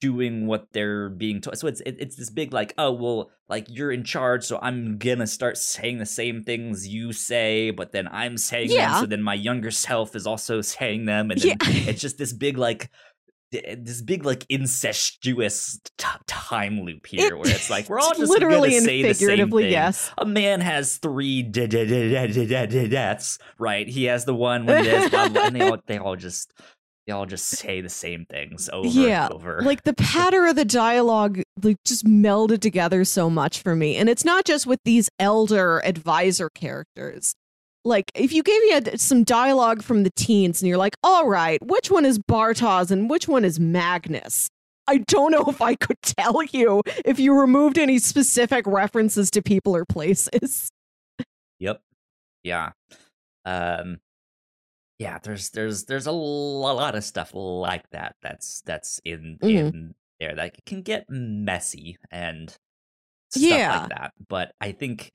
doing what they're being told. So it's it, it's this big like, oh, well, like you're in charge, so I'm going to start saying the same things you say, but then I'm saying them, so then my younger self is also saying them and then Yeah. it's just this big like this big like incestuous t- time loop here It- where it's like we're all just literally gonna say the same figuratively, thing. yes. A man has three de- de- de- de- de- de- de- deaths, right? He has the one when this, blah, blah, and they all they all just they all just say the same things over Yeah, and over. like the patter of the dialogue like just melded together so much for me and it's not just with these elder advisor characters like if you gave me a, some dialogue from the teens and you're like all right which one is bartosz and which one is magnus i don't know if i could tell you if you removed any specific references to people or places Yep. Yeah. Um yeah, there's there's there's a lot of stuff like that that's that's in Mhm. in there that can get messy and stuff Yeah. like that. But I think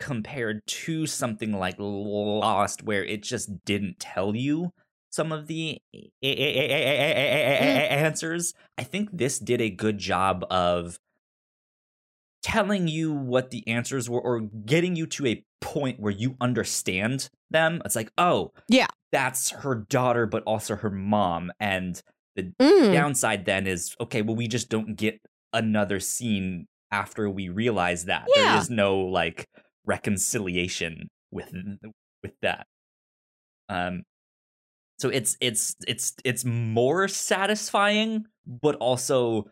compared to something like Lost where it just didn't tell you some of the a- a- a- answers, I think this did a good job of telling you what the answers were or getting you to a point where you understand them. It's like, oh, Yeah. That's her daughter, but also her mom. And the Mm. downside then is, okay, well, we just don't get another scene after we realize that. Yeah. There is no like reconciliation with with that. Um so it's it's it's it's more satisfying, but also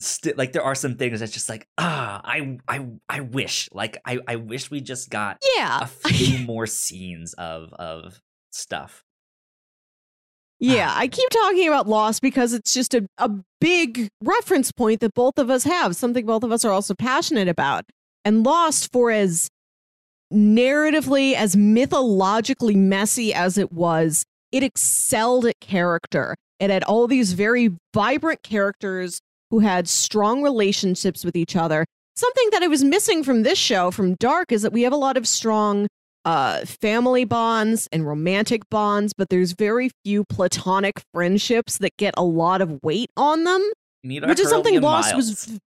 sti- like there are some things that's just like ah I I I wish like I I wish we just got yeah a few more scenes of of stuff. Yeah, I keep talking about Lost because it's just a, a big reference point that both of us have, something both of us are also passionate about. And Lost, for as narratively, as mythologically messy as it was, it excelled at character. It had all these very vibrant characters who had strong relationships with each other. Something that I was missing from this show, from Dark, is that we have a lot of strong uh, family bonds and romantic bonds, but there's very few platonic friendships that get a lot of weight on them, which is something Lost Miles. was.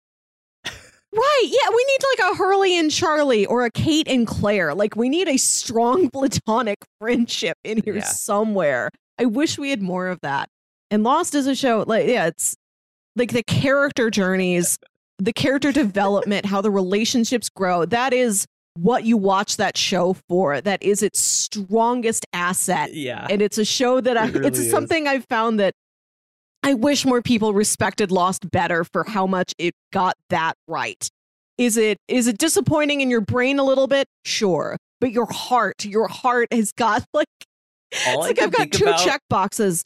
Right. Yeah. We need like a Hurley and Charlie or a Kate and Claire. Like, we need a strong platonic friendship in here Yeah. somewhere. I wish we had more of that. And Lost is a show, like, yeah, it's like the character journeys, the character development, how the relationships grow. That is what you watch that show for. That is its strongest asset. yeah. And it's a show that I, It really it's is. something I've found that I wish more people respected Lost better for how much it got that right. Is it is it disappointing in your brain a little bit? Sure. But your heart, your heart has got like All it's I like i've got two check boxes.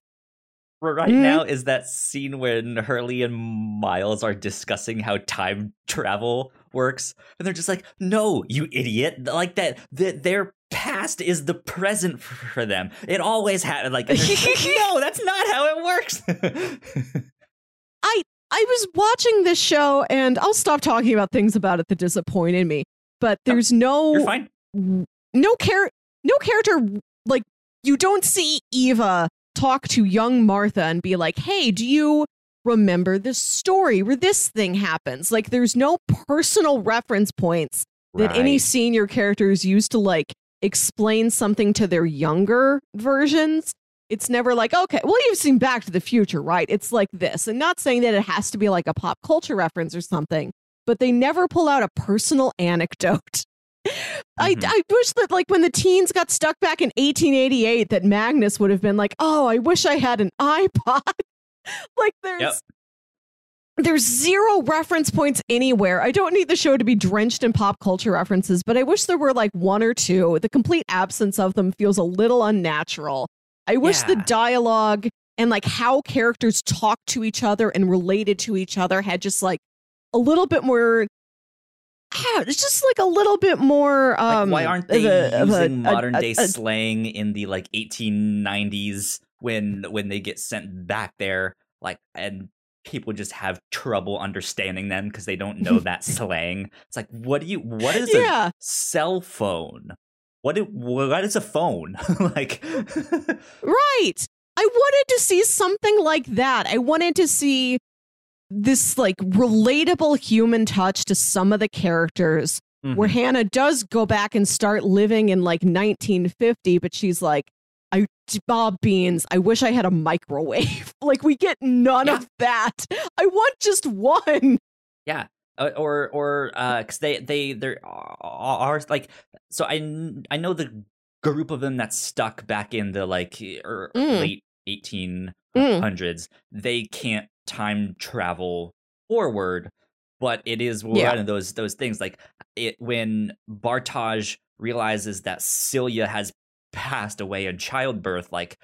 right Mhm. now is that scene when Hurley and Miles are discussing how time travel works, and they're just like, "No, you idiot! Like that, that their past is the present for them. It always had like, and they're just like, no, that's not how it works." I I was watching this show and I'll stop talking about things about it that disappointed me. But there's no You're fine. no char- no character like you don't see Eva talk to young Martha and be like, "Hey, do you remember this story where this thing happens?" Like there's no personal reference points that any senior characters use to like explain something to their younger versions. It's never like, okay, well, you've seen Back to the Future, right? It's like this. And not saying that it has to be like a pop culture reference or something, but they never pull out a personal anecdote. I, Mhm. I wish that like when the teens got stuck back in 1888 that Magnus would have been like, "Oh, I wish I had an iPod." like there's Yep. there's zero reference points anywhere. I don't need the show to be drenched in pop culture references, but I wish there were like one or two. The complete absence of them feels a little unnatural. I wish the dialogue and like how characters talk to each other and related to each other had just like a little bit more ah, it's just like a little bit more Like, um why aren't they a- using a- modern a- day a- slang in the like 1890s when when they get sent back there? Like, and people just have trouble understanding them because they don't know that slang. It's like, what do you? What is a yeah cell phone? What? It, what is a phone? like, Right. I wanted to see something like that. I wanted to see this like relatable human touch to some of the characters where Mhm. Hannah does go back and start living in like 1950, but she's like, I Bob Beans. I wish I had a microwave. like we get none Yeah. of that. I want just one. Yeah. Uh, or or uh cuz they they there are like so I I know the group of them that's stuck back in the like er, Mm. late 1800s Mm. they can't time travel forward but it is one Yeah. of those those things like it when Bartosz realizes that Celia has passed away in childbirth like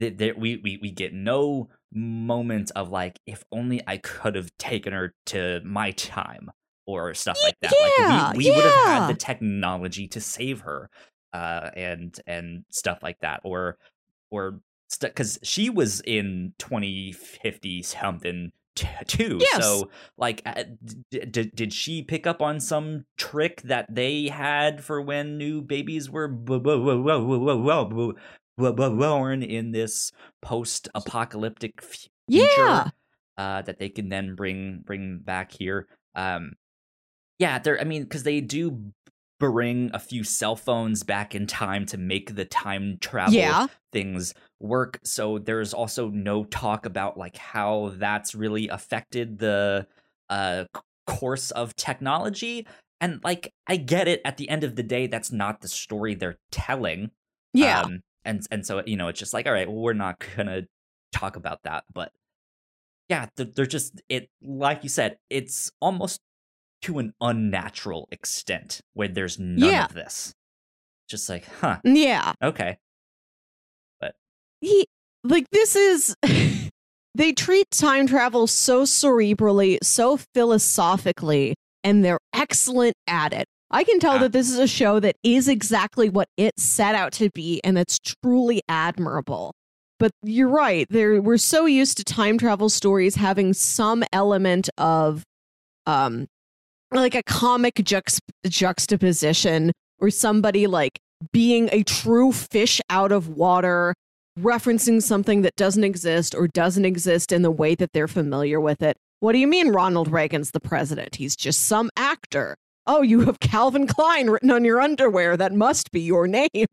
th- we, we we get no moment of like if only I could have taken her to my time or stuff like that. yeah, like we, we would have had the technology to save her uh and and stuff like that or or because she was in 2050 something too. Yes. So, like, uh, d- d- did she pick up on some trick that they had for when new babies were born in this post-apocalyptic future? Yeah. Uh, that they can then bring bring back here. Um, yeah, there. I mean, because they do bring a few cell phones back in time to make the time travel Yeah. things work. So there's also no talk about like how that's really affected the uh course of technology. And like I get it at the end of the day that's not the story they're telling. Yeah. Um and and so you know it's just like all right, well we're not going to talk about that, but yeah, they're, they're just it like you said, it's almost to an unnatural extent where there's none Yeah. of this. Just like, huh, yeah. okay. But he like this is they treat time travel so cerebrally so philosophically and they're excellent at it i can tell Ah. that this is a show that is exactly what it set out to be and that's truly admirable but you're right there we're so used to time travel stories having some element of um like a comic juxt- juxtaposition or somebody like being a true fish out of water referencing something that doesn't exist or doesn't exist in the way that they're familiar with it. What do you mean Ronald Reagan's the president? He's just some actor. Oh, you have Calvin Klein written on your underwear. That must be your name.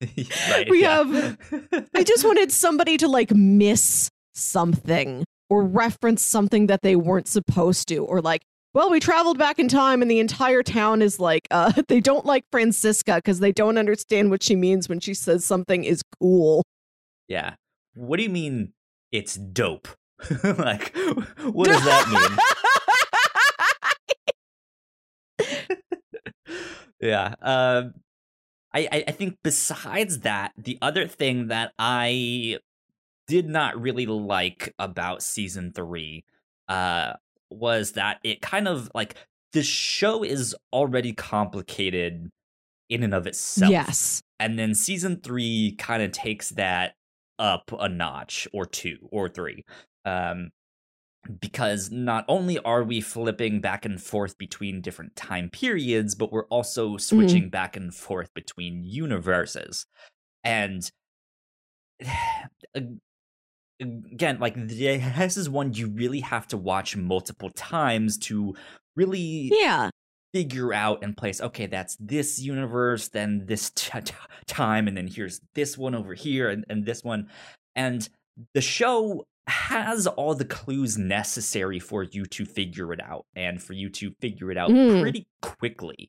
right, We yeah. have- I just wanted somebody to like miss something or reference something that they weren't supposed to or like well, we traveled back in time and the entire town is like, uh, they don't like Franziska because they don't understand what she means when she says something is cool. Yeah. What do you mean it's dope? like, what does that mean? yeah. Um, I, I I think besides that, the other thing that I did not really like about season three, uh, was that it kind of like the show is already complicated in and of itself. Yes. and then season three kind of takes that up a notch or two or three um because not only are we flipping back and forth between different time periods but we're also switching back and forth between universes. And again like this is one you really have to watch multiple times to really Yeah. figure out and place okay that's this universe then this t- t- time and then here's this one over here and, and this one and the show has all the clues necessary for you to figure it out and for you to figure it out Mm. pretty quickly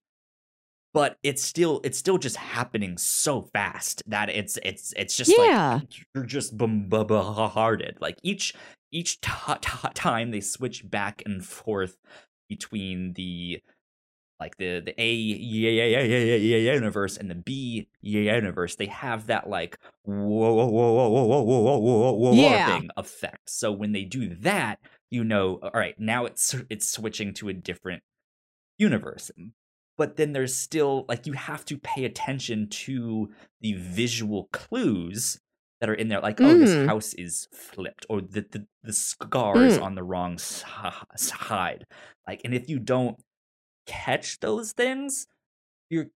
but it's still it's still just happening so fast that it's it's it's just Yeah. like you're just bombarded like each each t- t- time they switch back and forth between the like the the A yeah yeah yeah yeah yeah yeah universe and the B yeah universe, they have that like whoa whoa whoa whoa whoa whoa whoa whoa whoa Yeah. warping effect. So when they do that, you know, all right, now it's it's switching to a different universe. But then there's still like you have to pay attention to the visual clues that are in there, like oh, this Mhm. house is flipped, or the the, the scar is Mm. on the wrong side. Like, and if you don't catch those things, you're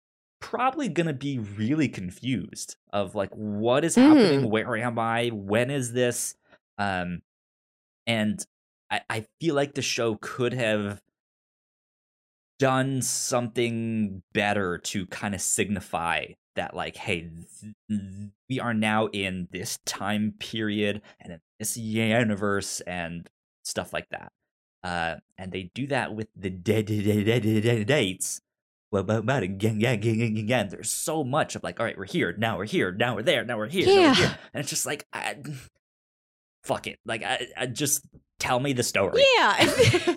probably gonna be really confused of like what is happening, where am I, when is this, um, and I, I feel like the show could have done something better to kind of signify that like hey we are now in this time period and in this universe and stuff like that uh and they do that with the dates well, but, again, again, again, again, there's so much of like, all right, we're here, now we're here, now we're there, now we're here, now Yeah. we're here. and it's just like, I, fuck it, like, I, I just tell me the story. Yeah.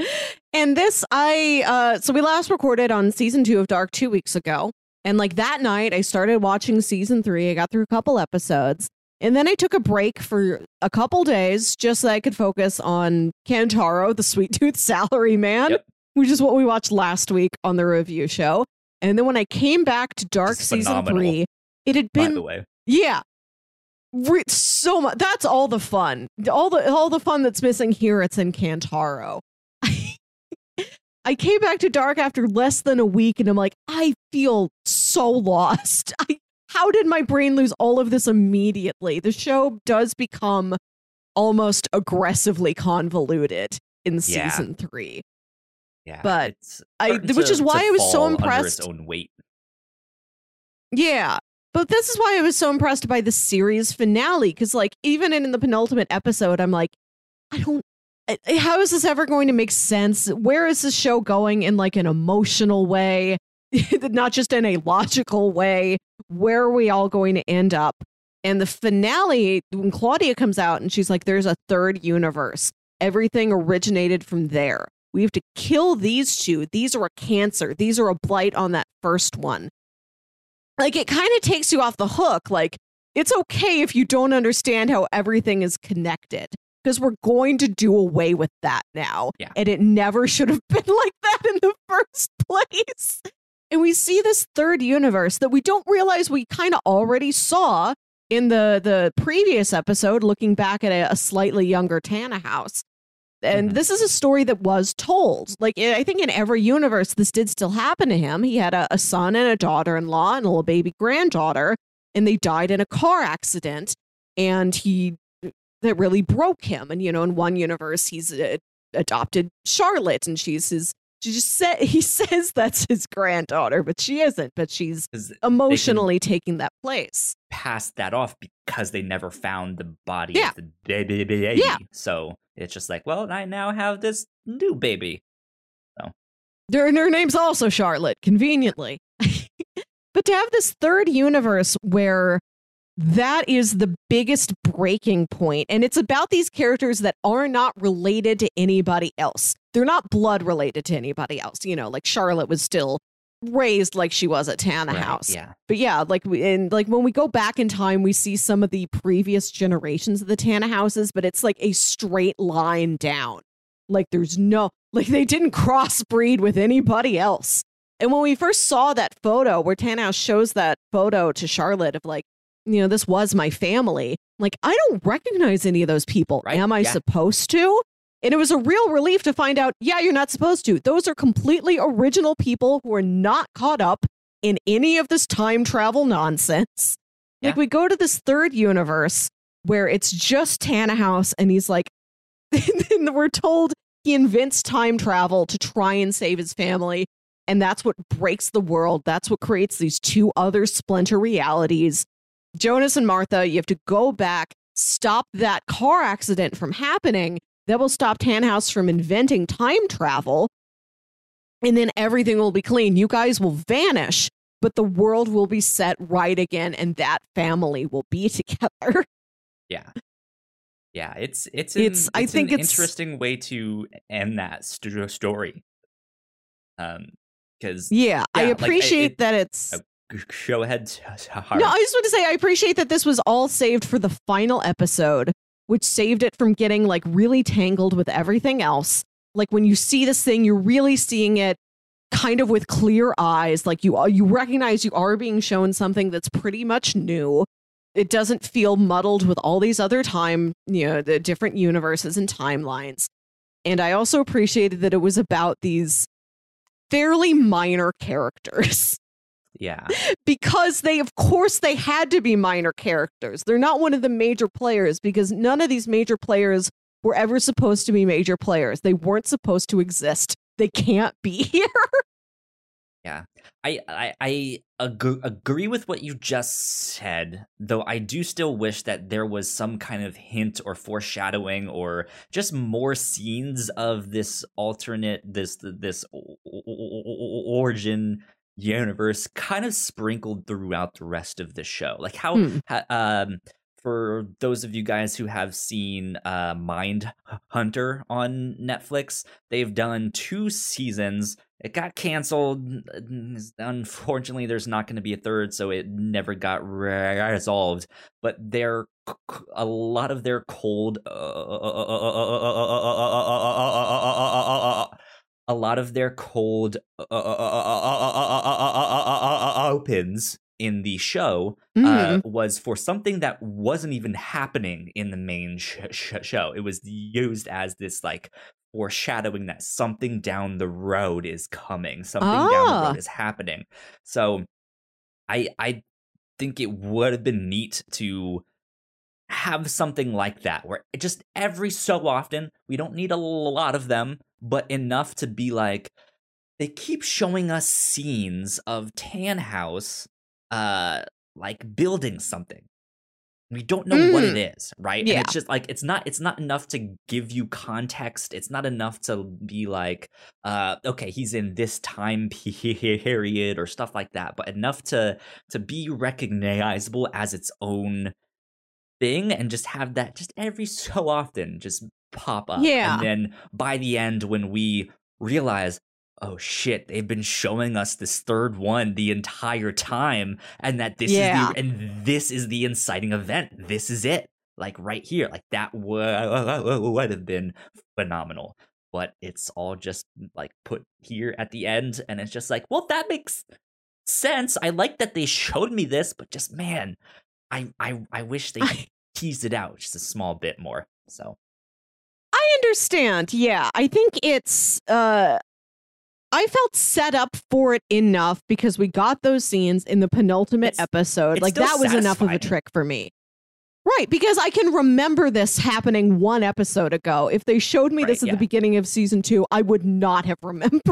and this I uh so we last recorded on season 2 of Dark 2 weeks ago. And like that night I started watching season 3. I got through a couple episodes. And then I took a break for a couple days just so I could focus on Kantaro, the sweet tooth salary man, Yep. which is what we watched last week on the review show. And then when I came back to Dark It's season phenomenal, 3, it had been, By the way, yeah. So much. That's all the fun. All the all the fun that's missing here. It's in Kantaro. I came back to Dark after less than a week, and I'm like, I feel so lost. I, how did my brain lose all of this immediately? The show does become almost aggressively convoluted in Yeah. season three. yeah, But I- starting which to- is why I was so impressed- its own weight. Yeah. But this is why I was so impressed by the series finale. Cause, like, even in the penultimate episode, I'm like, I don't. How is this ever going to make sense? Where is this show going in like an emotional way, not just in a logical way? Where are we all going to end up? And the finale, when Claudia comes out and she's like, there's a third universe, everything originated from there. We have to kill these two. These are a cancer. These are a blight on that first one like it kind of takes you off the hook like it's okay if you don't understand how everything is connected because we're going to do away with that now Yeah. and it never should have been like that in the first place and we see this third universe that we don't realize we kind of already saw in the the previous episode looking back at a, a slightly younger Tannhaus and Mhm. this is a story that was told. Like I think in every universe, this did still happen to him. He had a, a son and a daughter-in-law and a little baby granddaughter, and they died in a car accident. And he that really broke him. And you know, in one universe, he's uh, adopted Charlotte, and she's his. She just said he says that's his granddaughter, but she isn't. But she's emotionally taking that place. passed that off because they never found the body Yeah. of the baby. baby. Yeah. So it's just like, well, I now have this new baby. Her, and her name's also Charlotte, conveniently. but to have this third universe where that is the biggest breaking point, and it's about these characters that are not related to anybody else. They're not blood related to anybody else. You know, like Charlotte was still raised like she was at Tana Right, House. Yeah. But yeah, like we and like when we go back in time, we see some of the previous generations of the Tannhauses, but it's like a straight line down. Like there's no like they didn't crossbreed with anybody else. And when we first saw that photo where Tannhaus shows that photo to Charlotte of like, you know, this was my family, like I don't recognize any of those people. Right, Am I yeah. supposed to? And it was a real relief to find out, yeah, you're not supposed to. Those are completely original people who are not caught up in any of this time travel nonsense. Like we go to this third universe where it's just Tannhaus, and he's like, and we're told he invents time travel to try and save his family, and that's what breaks the world. That's what creates these two other splinter realities. Jonas and Martha, you have to go back, stop that car accident from happening. That will stop Tannhaus from inventing time travel. And then everything will be clean. You guys will vanish, but the world will be set right again, and that family will be together. Yeah. Yeah, it's it's an, It's- I it's think an it's- interesting way to end that st- story. Um, because Yeah, I Yeah, I- appreciate it- that it's. Show ahead. No, I just want to say I appreciate that this was all saved for the final episode, which saved it from getting like really tangled with everything else. Like when you see this thing, you're really seeing it kind of with clear eyes. Like you you recognize you are being shown something that's pretty much new. It doesn't feel muddled with all these other time, you know, the different universes and timelines. And I also appreciated that it was about these fairly minor characters yeah, because they of course they had to be minor characters. They're not one of the major players because none of these major players were ever supposed to be major players. They weren't supposed to exist. They can't be here. Yeah, I I, I ag- agree with what you just said, though I do still wish that there was some kind of hint or foreshadowing or just more scenes of this alternate this this origin universe kind of sprinkled throughout the rest of the show. Like how Hmm. ha- um for those of you guys who have seen uh Mind Hunter on Netflix, they've done two seasons. It got canceled. Unfortunately, there's not going to be a third, so it never got resolved. But their a lot of their cold, a lot of their cold opens in the show uh, Mm. was for something that wasn't even happening in the main sh- sh- show. It was used as this like foreshadowing that something down the road is coming, something down the Ah. road is happening. So I I think it would have been neat to have something like that where just every so often we don't need a lot of them but enough to be like they keep showing us scenes of Tannhaus uh like building something. We don't know what it is right? And Yeah. it's just like it's not it's not enough to give you context. It's not enough to be like uh okay he's in this time period or stuff like that but enough to to be recognizable as its own thing and just have that just every so often just pop up Yeah. and then by the end when we realize oh shit they've been showing us this third one the entire time and that this Yeah. is the and this is the inciting event. This is it. Like right here. Like that would, would have been phenomenal. But it's all just like put here at the end and it's just like well that makes sense. I like that they showed me this but just man i i, I wish they I- teased it out just a small bit more. So I understand. Yeah, I think it's uh I felt set up for it enough because we got those scenes in the penultimate It's- episode. it's like that was enough of a trick for me. Right, because I can remember this happening one episode ago. If they showed me this at yeah. the beginning of season 2, I would not have remembered.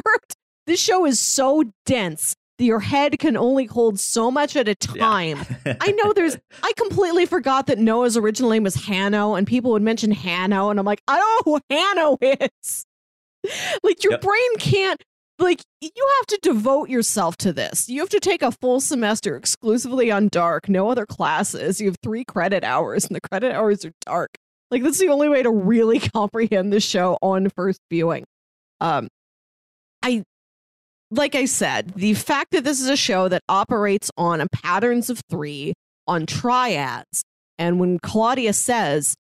This show is so dense your head can only hold so much at a Yeah. time. I know there's. I completely forgot that Noah's original name was Hanno, and people would mention Hanno, and I'm like, I don't know who Hanno is. like your Yep. brain can't. Like you have to devote yourself to this. You have to take a full semester exclusively on dark, no other classes. You have three credit hours, and the credit hours are dark. Like that's the only way to really comprehend the show on first viewing. Um, I like I said, the fact that this is a show that operates on a patterns of three, on triads, and when Claudia says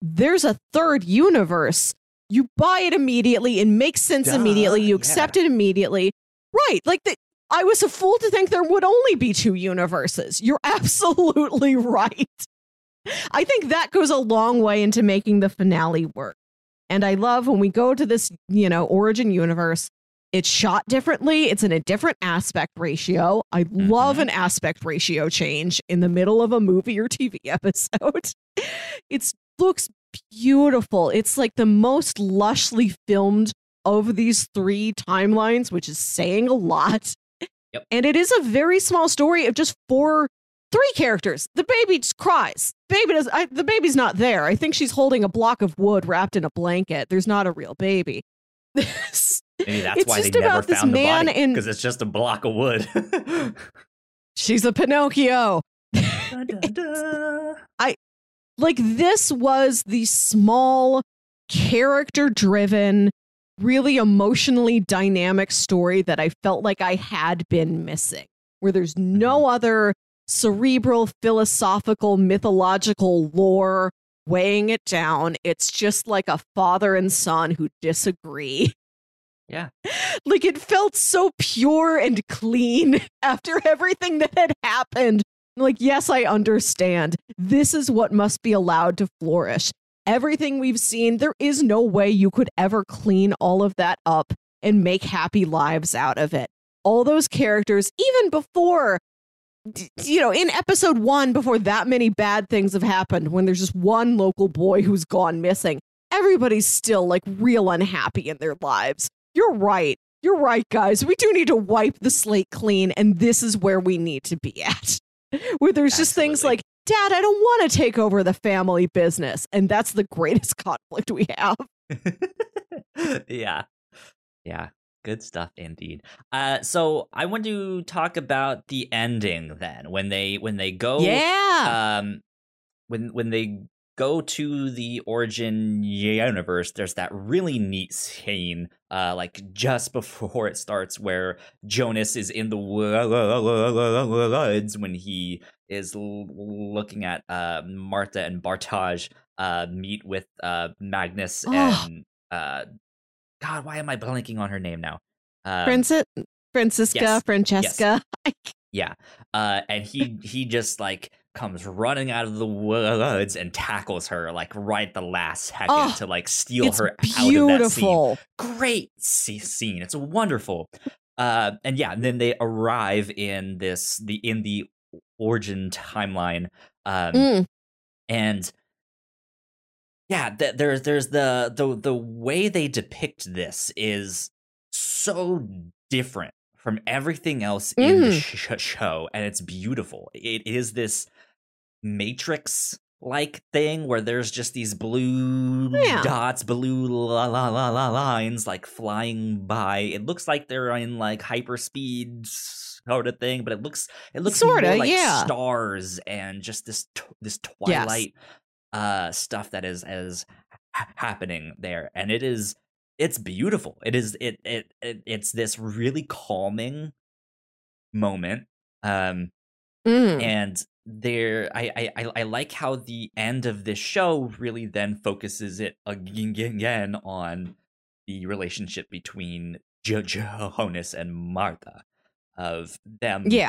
there's a third universe, you buy it immediately. It makes sense Duh, immediately. You yeah. accept it immediately. Right. Like the, I was a fool to think there would only be two universes. You're absolutely right. I think that goes a long way into making the finale work. And I love when we go to this, you know, origin universe, it's shot differently. It's in a different aspect ratio. I love Mhm. an aspect ratio change in the middle of a movie or TV episode. It looks beautiful. It's like the most lushly filmed of these three timelines, which is saying a lot. Yep. And it is a very small story of just four, three characters. The baby just cries. Baby does. I, the baby's not there. I think she's holding a block of wood wrapped in a blanket. There's not a real baby. maybe that's It's why they just never about this found the man body in- because it's just a block of wood she's a Pinocchio. Dun. like this was the small character driven really emotionally dynamic story that i felt like i had been missing where there's mm-hmm. no other cerebral philosophical mythological lore weighing it down it's just like a father and son who disagree Yeah. like it felt so pure and clean after everything that had happened like, yes, I understand. This is what must be allowed to flourish. Everything we've seen, there is no way you could ever clean all of that up and make happy lives out of it. All those characters, even before, you know, in episode one, before that many bad things have happened, when there's just one local boy who's gone missing, everybody's still like real unhappy in their lives. You're right. you're right, guys. We do need to wipe the slate clean, and this is where we need to be at. Where there's just things like, Dad, I don't want to take over the family business. And that's the greatest conflict we have. yeah. Yeah. Good stuff indeed. Uh so I want to talk about the ending then. When they when they go yeah. um when when they go to the origin universe there's that really neat scene uh like just before it starts where jonas is in the woods when he is l- looking at uh martha and Bartosz uh meet with uh magnus Oh. and uh god why am i blanking on her name now um, Francis, Franziska, yes, Francesca. yeah. Uh, and he he just like comes running out of the woods and tackles her like right the last second Oh, to like steal her out of that scene. beautiful. Great scene. It's wonderful. Uh, and yeah, and then they arrive in this the in the origin timeline. Um, Mm. and yeah th- there's there's the the the way they depict this is so different from everything else in the sh- show and it's beautiful it is this matrix like thing where there's just these blue Yeah. dots blue la la la la lines like flying by it looks like they're in like hyperspeed sort of thing but it looks it looks Sorta, like yeah. stars and just this t- this Yes. twilight uh stuff that is is ha- happening there and it is it's beautiful it is it, it it it's this really calming moment um Mm. and there I, I I- like how the end of this show really then focuses it ag- again on the relationship between jo- Jonas and Martha of them Yeah.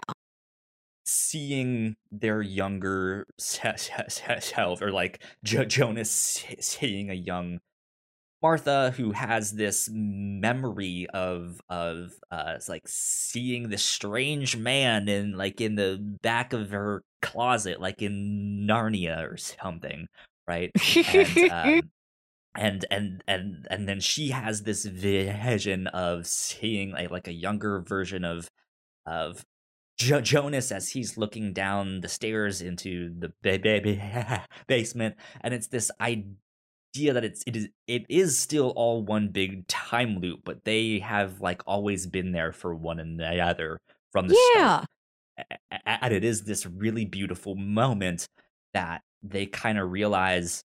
seeing their younger se- se- se- self or like jo- Jonas seeing a young Martha who has this memory of of uh like seeing this strange man in like in the back of her closet like in Narnia or something right? And um, and and and and then she has this vision of seeing like like a younger version of of jo- Jonas as he's looking down the stairs into the ba- ba- ba- basement, and it's this idea that it's it is it is still all one big time loop, but they have like always been there for one another from the start yeah. a- and it is this really beautiful moment that they kind of realize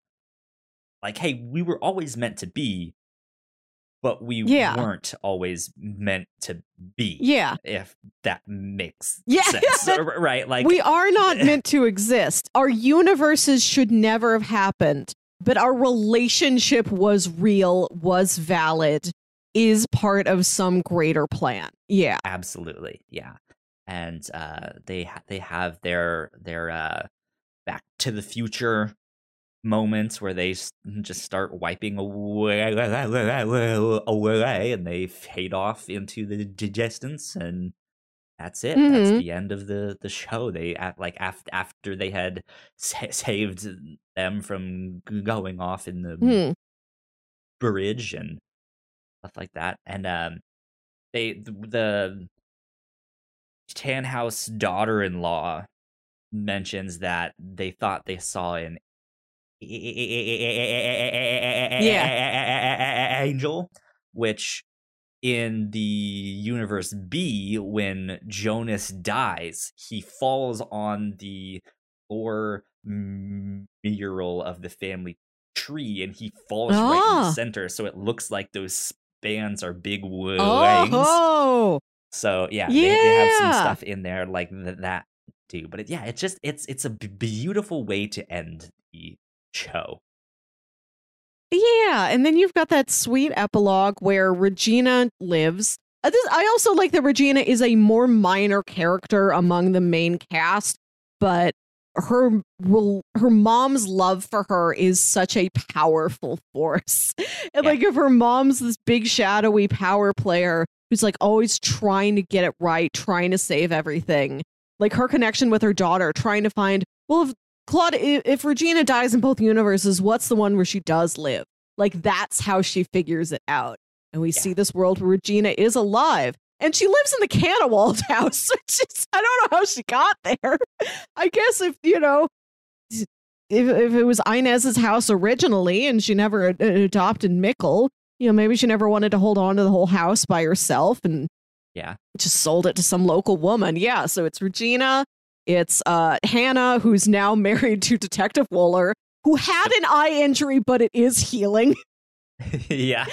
like hey we were always meant to be but we Yeah. weren't always meant to be Yeah. if that makes Yeah. sense right like we are not meant to exist. Our universes should never have happened, but our relationship was real, was valid, is part of some greater plan. Yeah. absolutely yeah and uh they ha- they have their their uh back to the future moments where they just start wiping away, away and they fade off into the distance and that's it that's Mhm. the end of the the show they at like after after they had sa- saved them from going off in the Hmm. bridge and stuff like that. And um, they the, the Tannhaus daughter-in-law mentions that they thought they saw an angel, which in the universe B, when Jonas dies, he falls on the floor mural of the family tree and he falls right in the Ah. center. So it looks like those spans are big wings. Oh, So yeah, they, they have some stuff in there like th- that too. But it, yeah, it's just it's it's a b- beautiful way to end the show. yeah. And then you've got that sweet epilogue where Regina lives. Uh, this, I also like that Regina is a more minor character among the main cast, but her will her mom's love for her is such a powerful force. And Yeah. like if her mom's this big shadowy power player who's like always trying to get it right, trying to save everything. Like her connection with her daughter, trying to find well if Claude if Regina dies in both universes, what's the one where she does live? Like that's how she figures it out. And we Yeah. see this world where Regina is alive. And she lives in the Kahnwald house, is, I don't know how she got there. I guess if, you know, if, if it was Ines's house originally and she never ad- adopted Mikkel, you know, maybe she never wanted to hold on to the whole house by herself and Yeah. just sold it to some local woman. Yeah, so it's Regina, it's uh Hannah, who's now married to Detective Wöller, who had an eye injury, but it is healing. yeah.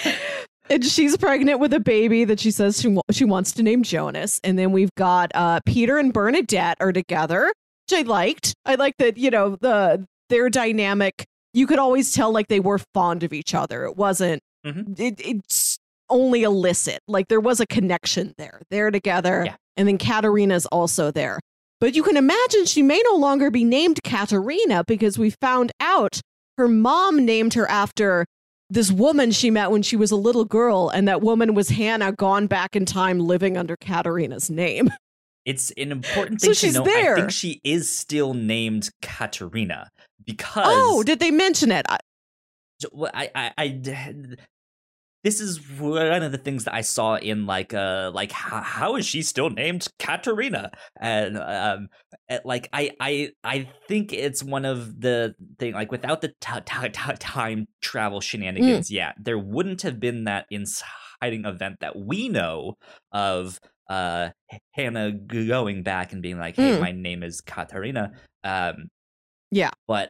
And she's pregnant with a baby that she says she, she wants to name Jonas. And then we've got uh, Peter and Bernadette are together, which I liked. I like that, you know, the their dynamic. You could always tell like they were fond of each other. It wasn't, Mhm. it, it's only illicit. Like there was a connection there. They're together. Yeah. And then Katharina's also there. But you can imagine she may no longer be named Katharina because we found out her mom named her after this woman she met when she was a little girl, and that woman was Hannah gone back in time living under Katharina's name. It's an important thing So she's to know. I think she is still named Katerina oh, because Oh, did they mention it? I, I, I, this is one of the things that I saw in like, uh, like how, how is she still named Katharina? And um, eh, like I, I, I think it's one of the thing like without the t- t- t- time travel shenanigans, yeah, there wouldn't have been that inciting event that we know of. Uh, Hannah going back and being like, "Hey, Mm. my name is Katharina." Um, Yeah. but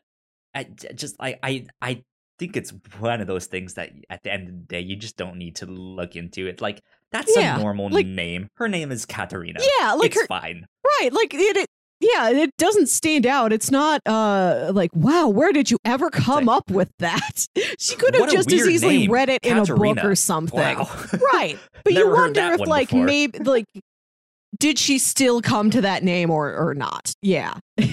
I just I I I think it's one of those things that at the end of the day you just don't need to look into it. Like that's Yeah, a normal like- name. Her name is Katharina. yeah, like it's her, fine. right? Like it, it. Yeah, it doesn't stand out. It's not uh like wow, where did you ever come up with that? She could have just as easily name, read it in a book or something. Wow. Right. But you wonder if like before. maybe like did she still come to that name or or not? Yeah.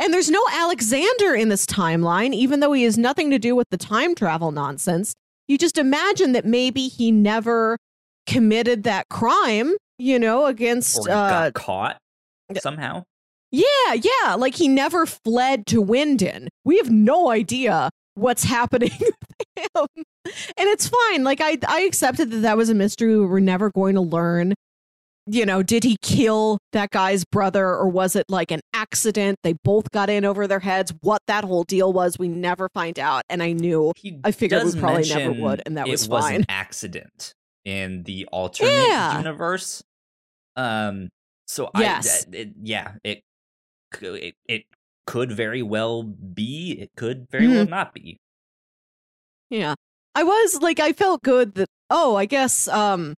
and there's no Alexander in this timeline even though he has nothing to do with the time travel nonsense. You just imagine that maybe he never committed that crime, you know, against or uh got caught somehow. yeah, yeah, like he never fled to Winden. We have no idea what's happening with him. And it's fine. Like I I accepted that that was a mystery we were never going to learn. You know, did he kill that guy's brother or was it like an accident? They both got in over their heads. What that whole deal was, we never find out. And I knew He I figured we probably never would, and that was fine. it was fine. an accident in the alternate Yeah. universe. Um. So I, Yes. it, yeah, it, it it could very well be. It could very Mm-hmm. well not be. Yeah. I was like I felt good that oh, I guess um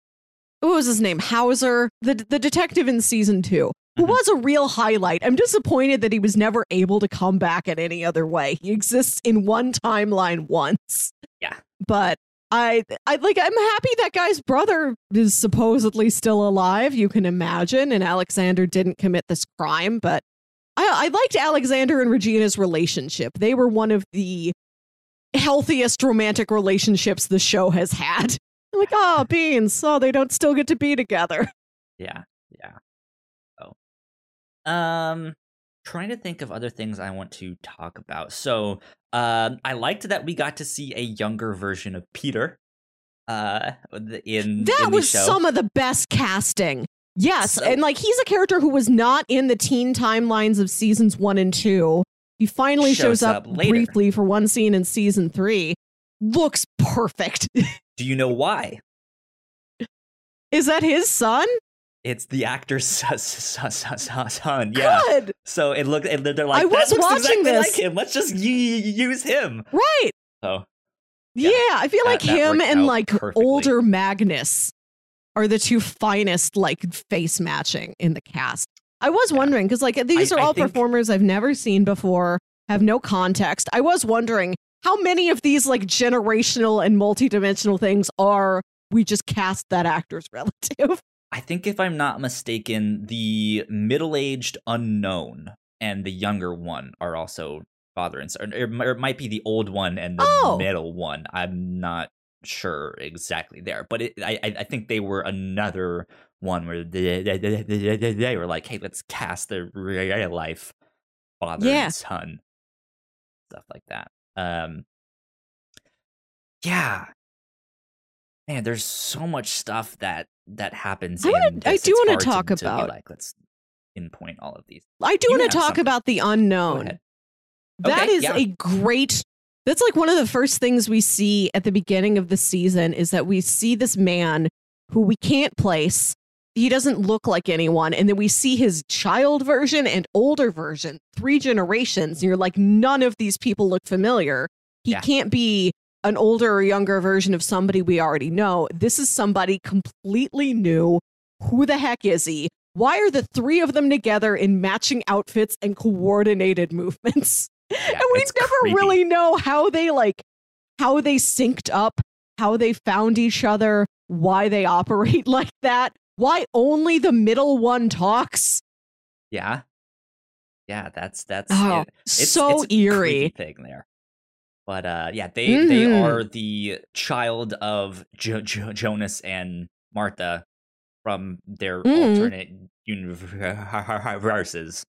what was his name? Hauser, the the detective in season 2. Who Mhm. was a real highlight. I'm disappointed that he was never able to come back in any other way. He exists in one timeline once. Yeah. But I I like I'm happy that guy's brother is supposedly still alive, you can imagine, and Alexander didn't commit this crime, but I, I liked Alexander and Regina's relationship. They were one of the healthiest romantic relationships the show has had. I'm like, oh, beans. Oh, they don't still get to be together. Yeah, yeah. Oh, um, trying to think of other things I want to talk about. So, um, I liked that we got to see a younger version of Peter. Uh, in That in was some of the best casting. Yes, So- and like he's a character who was not in the teen timelines of seasons one and two. He finally shows, Shows up, up briefly for one scene in season three. Looks perfect. Do you know why? Is that his son? It's the actor's son. Yeah. Good. So it looked. They're like, I was watching exactly this. like him. Let's just y- y- use him. Right. So Yeah, Yeah, I feel that- like that him and like perfectly. older Magnus are the two finest like face matching in the cast. I was Yeah. wondering because like these I- are all think- performers I've never seen before, have no context. I was wondering how many of these like generational and multidimensional things are we just cast that actor's relative. I think if I'm not mistaken, the middle-aged unknown and the younger one are also father and son. Or it mi- or it might be the old one and the Oh. middle one. I'm not sure exactly there, but it, I I I think they were another one where they, they, they, they, they were like, hey, let's cast the real life father Yeah. and son, stuff like that. Um, yeah, man, there's so much stuff that that happens. I wanna- I do talk to, be about- like let's pinpoint all of these. I do want to talk something. about the unknown. That Okay, is yeah. a great. That's like one of the first things we see at the beginning of the season is that we see this man who we can't place. He doesn't look like anyone. And then we see his child version and older version, three generations. And you're like, none of these people look familiar. He Yeah. can't be an older or younger version of somebody we already know. This is somebody completely new. Who the heck is he? Why are the three of them together in matching outfits and coordinated movements? Yeah, and we never creepy. really know how they like how they synced up, how they found each other, why they operate like that, why only the middle one talks. Yeah, yeah. That's that's Oh, it. It's, so it's eerie. thing there. But uh, yeah, they they Mhm. are the child of jo- jo- Jonas and Martha from their Mhm. alternate universes,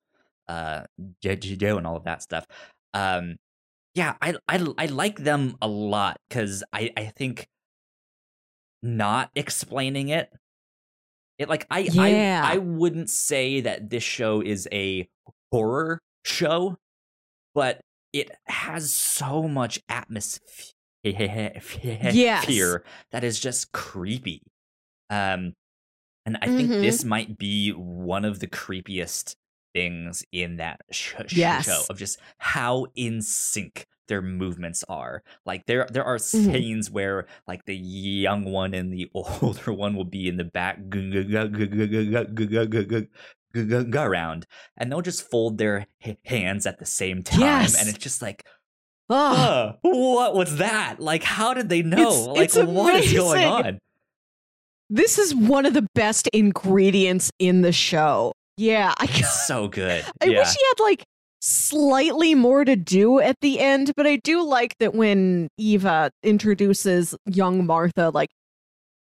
uh, Jo- Jo and all of that stuff. Um, yeah, I I I like them a lot because I I think not explaining it. It like I Yeah. I I wouldn't say that this show is a horror show, but it has so much atmosphere Yes. that is just creepy. Um and I think Mhm. this might be one of the creepiest things in that sh- sh- Yes. show of just how in sync their movements are. Like there there are Mhm. scenes where like the young one and the older one will be in the back around and they'll just fold their h- hands at the same time Yes. and it's just like uh, what was that? Like how did they know? It's- like it's what is going on? This is one of the best ingredients in the show. Yeah, I, It's so good. I yeah. wish he had like slightly more to do at the end, but I do like that when Eva introduces young Martha, like,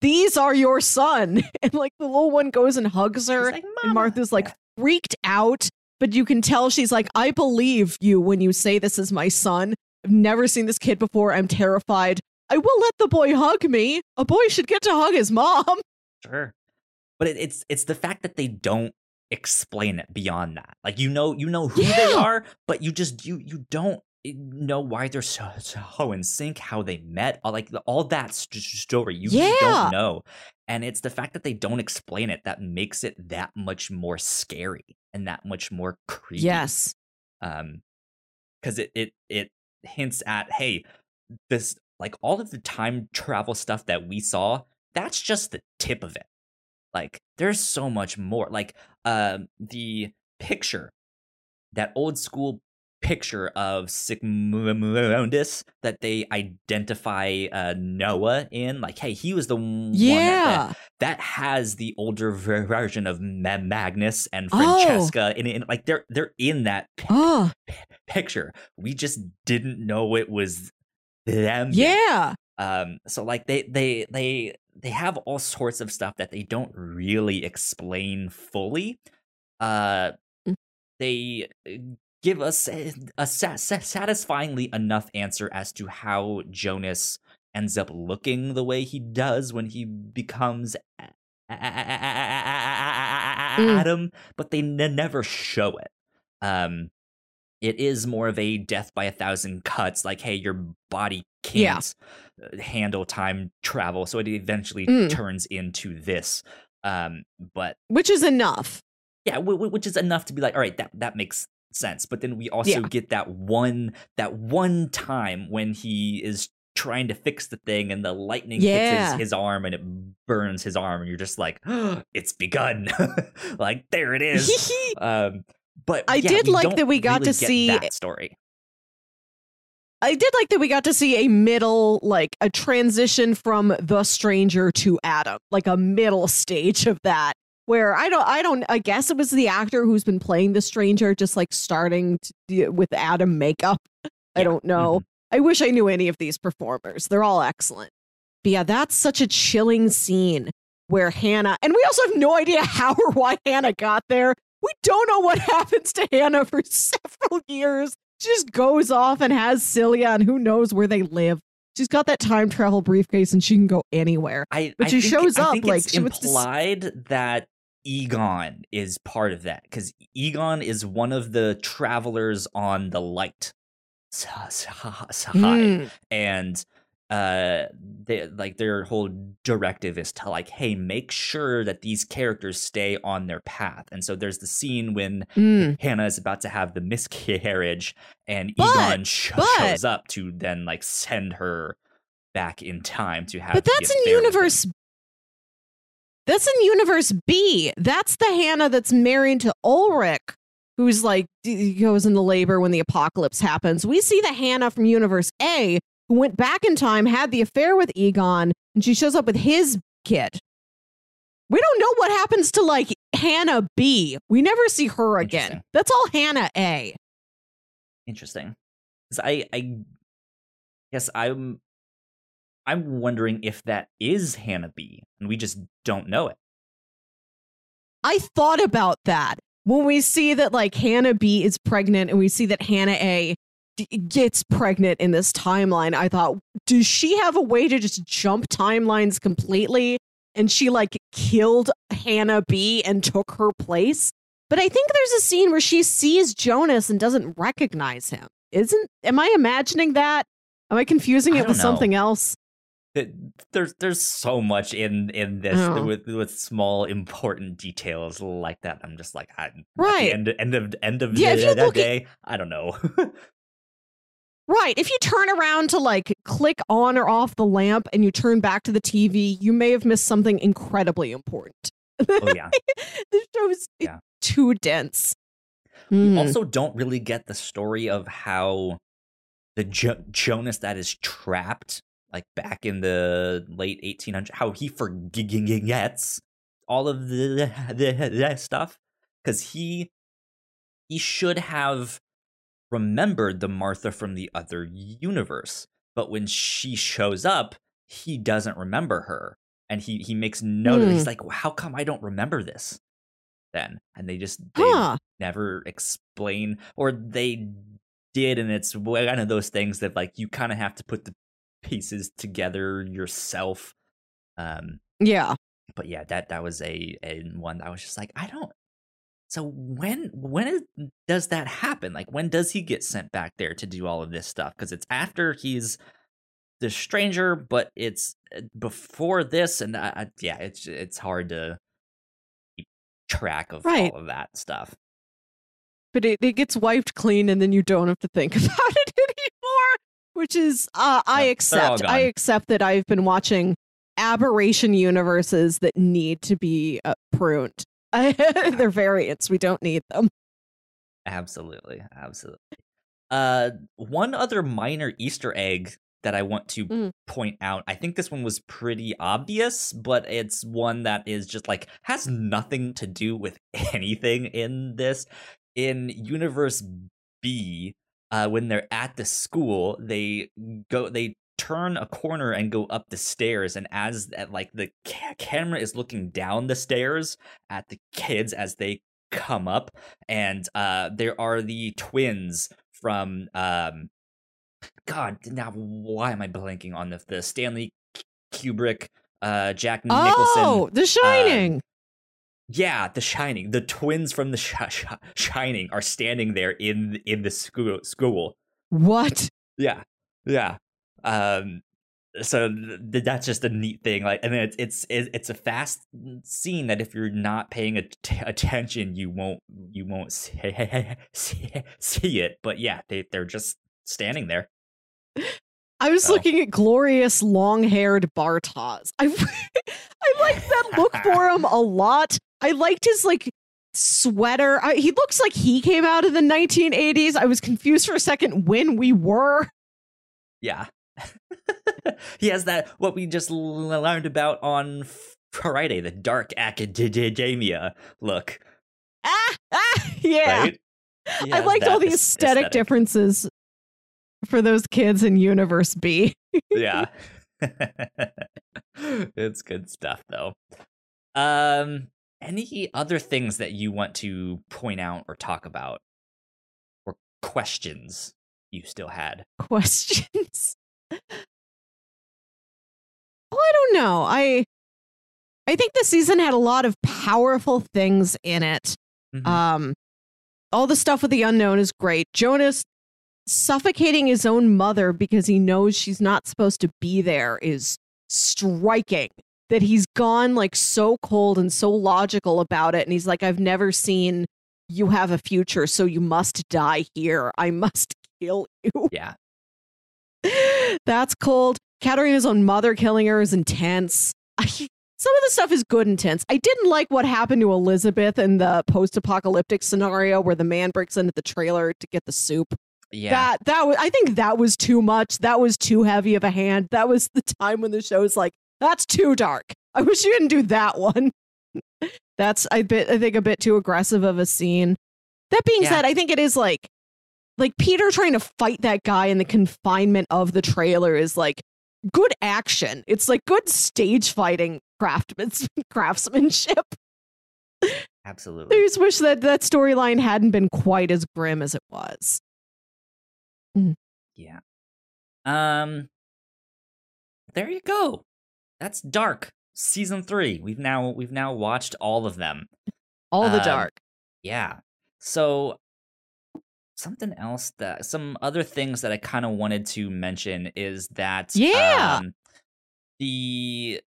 these are your son. And like the little one goes and hugs her, like, and Martha's like freaked out, but you can tell she's like, I believe you when you say this is my son. I've never seen this kid before. I'm terrified. I will let the boy hug me. A boy should get to hug his mom. Sure. But it, it's it's the fact that they don't explain it beyond that. Like you know you know who they are, but you just you you don't know why they're so so in sync, how they met, all, like all that st- story. You Yeah. don't know, and it's the fact that they don't explain it that makes it that much more scary and that much more creepy. Yes. um, because it it it hints at hey, this like all of the time travel stuff that we saw. That's just the tip of it. Like there's so much more. Like um the picture, that old school picture of Sic Mundus that they identify uh, Noah in. Like, hey, he was the one that, Yeah. that has the older version of Magnus and Oh. Francesca, and, and like they're they're in that pi- Oh, picture. We just didn't know it was them. yeah. Um, so like they they they they have all sorts of stuff that they don't really explain fully. Uh, Mm. they uh, give us a, a sa- sa- satisfyingly enough answer as to how Jonas ends up looking the way he does when he becomes a- a- a- a- Mm. Adam, but they n- never show it. Um, it is more of a death by a thousand cuts. Like, hey, your body can't uh, handle time travel, so it eventually Mm. turns into this. Um, but Which is enough. yeah, w- w- which is enough to be like, all right, that that makes sense. But then we also Yeah. get that one that one time when he is trying to fix the thing and the lightning hits his, his arm and it burns his arm and you're just like it's begun like there it is um but I yeah, did like that we got really to see- that story I did like that we got to see a middle, like a transition from the stranger to Adam, like a middle stage of that. Where I don't, I don't, I guess it was the actor who's been playing the stranger, just like starting to, with Adam makeup. I Yeah, don't know. mhm. I wish I knew any of these performers. They're all excellent. But yeah, that's such a chilling scene where Hannah, and we also have no idea how or why Hannah got there. We don't know what happens to Hannah for several years. Just goes off and has Silja, and who knows where they live. She's got that time travel briefcase and she can go anywhere. I, But I she think- shows up, like, it's she wants to implied that Egon is part of that because Egon is one of the travelers on the light s- s- side, Mm. and uh, they like their whole directive is to like, hey, make sure that these characters stay on their path. And so there's the scene when Mm. Hannah is about to have the miscarriage, and But- Egon sh- but- shows up to then like send her back in time to have. But that's in affair with him. universe. That's in universe B. That's the Hannah that's married to Ulrich, who's like goes into labor when the apocalypse happens. We see the Hannah from universe A went back in time, had the affair with Egon, and she shows up with his kid. We don't know what happens to like Hannah B. We never see her again. That's all Hannah A. Interesting. 'Cause I, I guess I'm, I'm wondering if that is Hannah B, and we just don't know it. I thought about that when we see that like Hannah B is pregnant and we see that Hannah A gets pregnant in this timeline. I thought, does she have a way to just jump timelines completely? And she like killed Hannah B and took her place. But I think there's a scene where she sees Jonas and doesn't recognize him. Isn't? Am I imagining that? Am I confusing it don't with know. something else? It- there's there's so much in in this Oh. with with small important details like that. I'm just like, I, at the Right. end end of end of Yeah, the- that look at- day, I don't know. Right. If you turn around to like click on or off the lamp and you turn back to the TV, you may have missed something incredibly important. oh yeah. the show is Yeah. too dense. We Mm. also don't really get the story of how the jo- Jonas that is trapped, like back in the late 1800s, how he forgets all of the, the that stuff because he he should have remembered the Martha from the other universe, but when she shows up, he doesn't remember her, and he he makes note. of. He's Hmm. like, "How come I don't remember this?" Then, and they just they Huh. never explain or they did and it's one of those things that like you kind of have to put the pieces together yourself um Yeah. but yeah that that was a, a one that I was just like i don't so when when is, does that happen like when does he get sent back there to do all of this stuff because it's after he's the stranger but it's uh, before this and I, I, yeah it's it's hard to keep track of Right. all of that stuff But it, it gets wiped clean and then you don't have to think about it anymore. Which is uh, I accept. I accept that I've been watching aberration universes that need to be uh, pruned. They're variants. We don't need them. Absolutely, absolutely. Uh, one other minor Easter egg that I want to Mm. point out. I think this one was pretty obvious, but it's one that is just like has nothing to do with anything in this. In Universe B, uh, when they're at the school, they go they turn a corner and go up the stairs and as at like the ca- camera is looking down the stairs at the kids as they come up and uh there are the twins from um god now why am i blanking on the, the stanley kubrick uh jack nicholson Oh, The Shining. yeah the shining the twins from the Sh- Sh- shining are standing there in in the school school what? yeah yeah um so th- that's just a neat thing like and it's it's it's a fast scene that if you're not paying at- attention you won't you won't see, see, see it but yeah they they're just standing there I was Oh. looking at glorious long-haired Bartosz. I I liked that look for him a lot. I liked his like sweater. I, he looks like he came out of the 1980s. I was confused for a second when we were. yeah he has that what we just l- learned about on friday the dark academia look Ah, ah yeah. right He I liked all the aes- aesthetic differences for those kids in Universe B. yeah. it's good stuff though. Um any other things that you want to point out or talk about or questions you still had? Questions. Oh, I don't know. I I think the season had a lot of powerful things in it. Mhm. Um, all the stuff with the unknown is great. Jonas suffocating his own mother because he knows she's not supposed to be there is striking. That he's gone like so cold and so logical about it. And he's like, I've never seen you have a future, so you must die here. I must kill you. yeah. That's cold. Katharina's own mother killing her is intense. I, some of the stuff is good intense. I didn't like what happened to Elizabeth in the post-apocalyptic scenario where the man breaks into the trailer to get the soup. Yeah. That that was I think that was too much. That was too heavy of a hand. That was the time when the show show's like, that's too dark. I wish you didn't do that one. that's I bit I think a bit too aggressive of a scene. That being Yeah. said, I think it is like like Peter trying to fight that guy in the confinement of the trailer is like good action. It's like good stage fighting craftsmanship. Absolutely. I just wish that that storyline hadn't been quite as grim as it was. Yeah. Um there you go. That's Dark season 3. We've now we've now watched all of them. All the Um, dark. Yeah. So something else that some other things that I kind of wanted to mention is that Yeah. um, the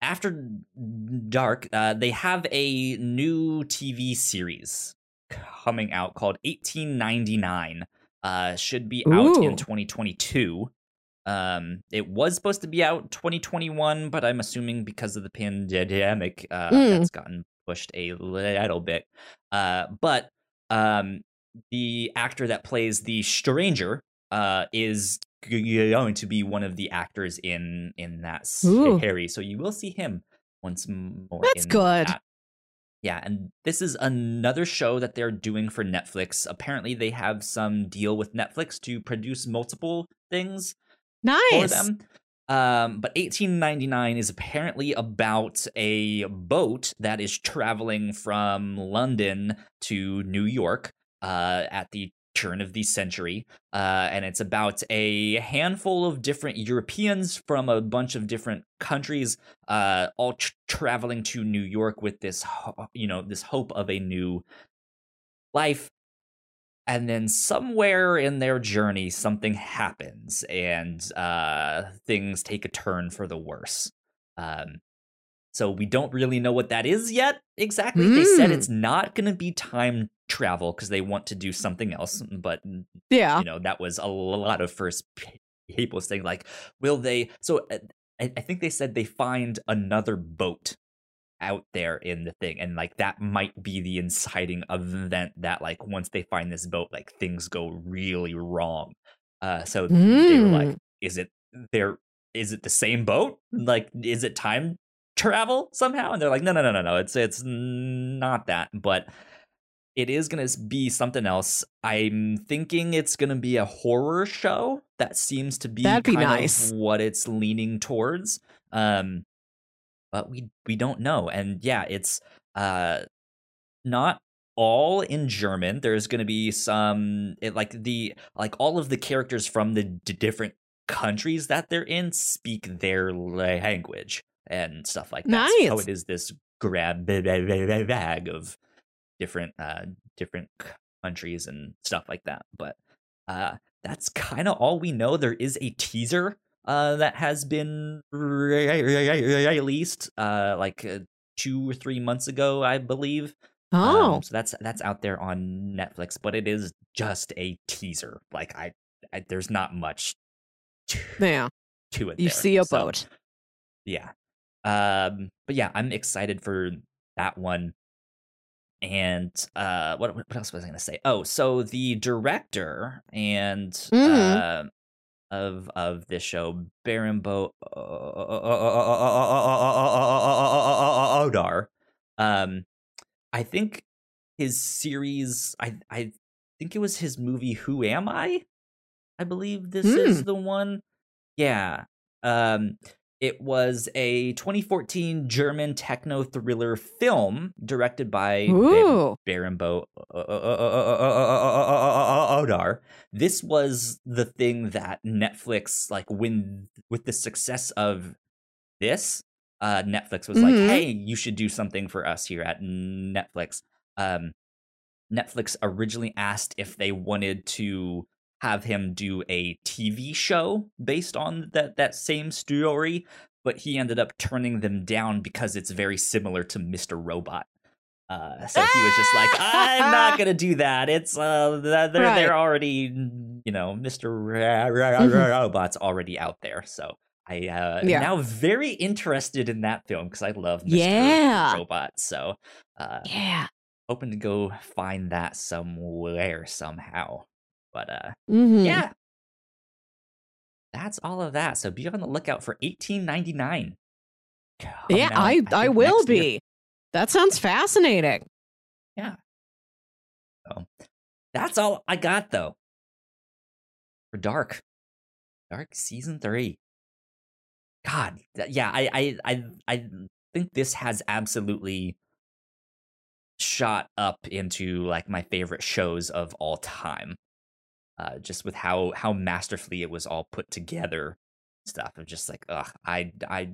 after dark uh, they have a new TV series coming out called 1899 uh should be out in 2022 um it was supposed to be out 2021 but i'm assuming because of the pandemic uh Mm. that's gotten pushed a little bit uh but um the actor that plays the stranger uh is going to be one of the actors in in that Ooh. series so you will see him once more That's in good. that. Yeah, and this is another show that they're doing for Netflix. Apparently, they have some deal with Netflix to produce multiple things nice. for them. Um, but 1899 is apparently about a boat that is traveling from London to New York uh, at the turn of the century. Uh, and it's about a handful of different Europeans from a bunch of different countries, uh, all tr- traveling to New York with this, ho- you know, this hope of a new life and then somewhere in their journey something happens and uh things take a turn for the worse um so we don't really know what that is yet exactly they said Mm. it's not going to be time travel because they want to do something else but Yeah. you know that was a lot of first people saying like will they so uh, I, I think they said they find another boat out there in the thing and like that might be the inciting event that like once they find this boat like things go really wrong uh so they were like Mm. is it there is it the same boat like is it time travel somehow? And they're like no no no no no it's it's not that but it is going to be something else. I'm thinking it's going to be a horror show that seems to be That'd be kind nice. of what it's leaning towards um but we we don't know and yeah it's uh not all in german. There's going to be some it, like the like all of the characters from the d- different countries that they're in speak their language and stuff like that so it is this grab bag of different uh different countries and stuff like that but uh that's kind of all we know there is a teaser uh that has been released uh like uh, two or three months ago i believe Oh. um, so that's that's out there on netflix but it is just a teaser like i, I there's not much to, yeah. to it You there. see a So, boat. yeah um but yeah i'm excited for that one and uh what what else was i gonna say oh so the director and Mhm. uh of of this show Baran bo Odar um i think his series i i think it was his movie who am i i believe this is the one yeah um it was a 2014 German techno thriller film directed by. Baran bo Odar. This was the thing that Netflix, like, when with the success of this, uh, Netflix was Mhm. like, "Hey, you should do something for us here at Netflix." Um, Netflix originally asked if they wanted to have him do a TV show based on that that same story, but he ended up turning them down because it's very similar to Mr. Robot. Uh, so he was just like, "I'm not gonna do that. It's uh, they're Right. Mm-hmm. they're already, you know, Mr. Ra- Robot's already out there." So I uh, am Yeah. now very interested in that film because I love Mr. Yeah. Robot. So uh, Yeah. hoping to go find that somewhere somehow. But uh Mhm. yeah. That's all of that. So be on the lookout for 1899. Yeah, I I, think will next year. be. That sounds fascinating. Yeah. So that's all I got though. For Dark. Dark season 3. God, yeah, I I I I think this has absolutely shot up into like my favorite shows of all time. Uh just with how how masterfully it was all put together stuff of just like ugh I I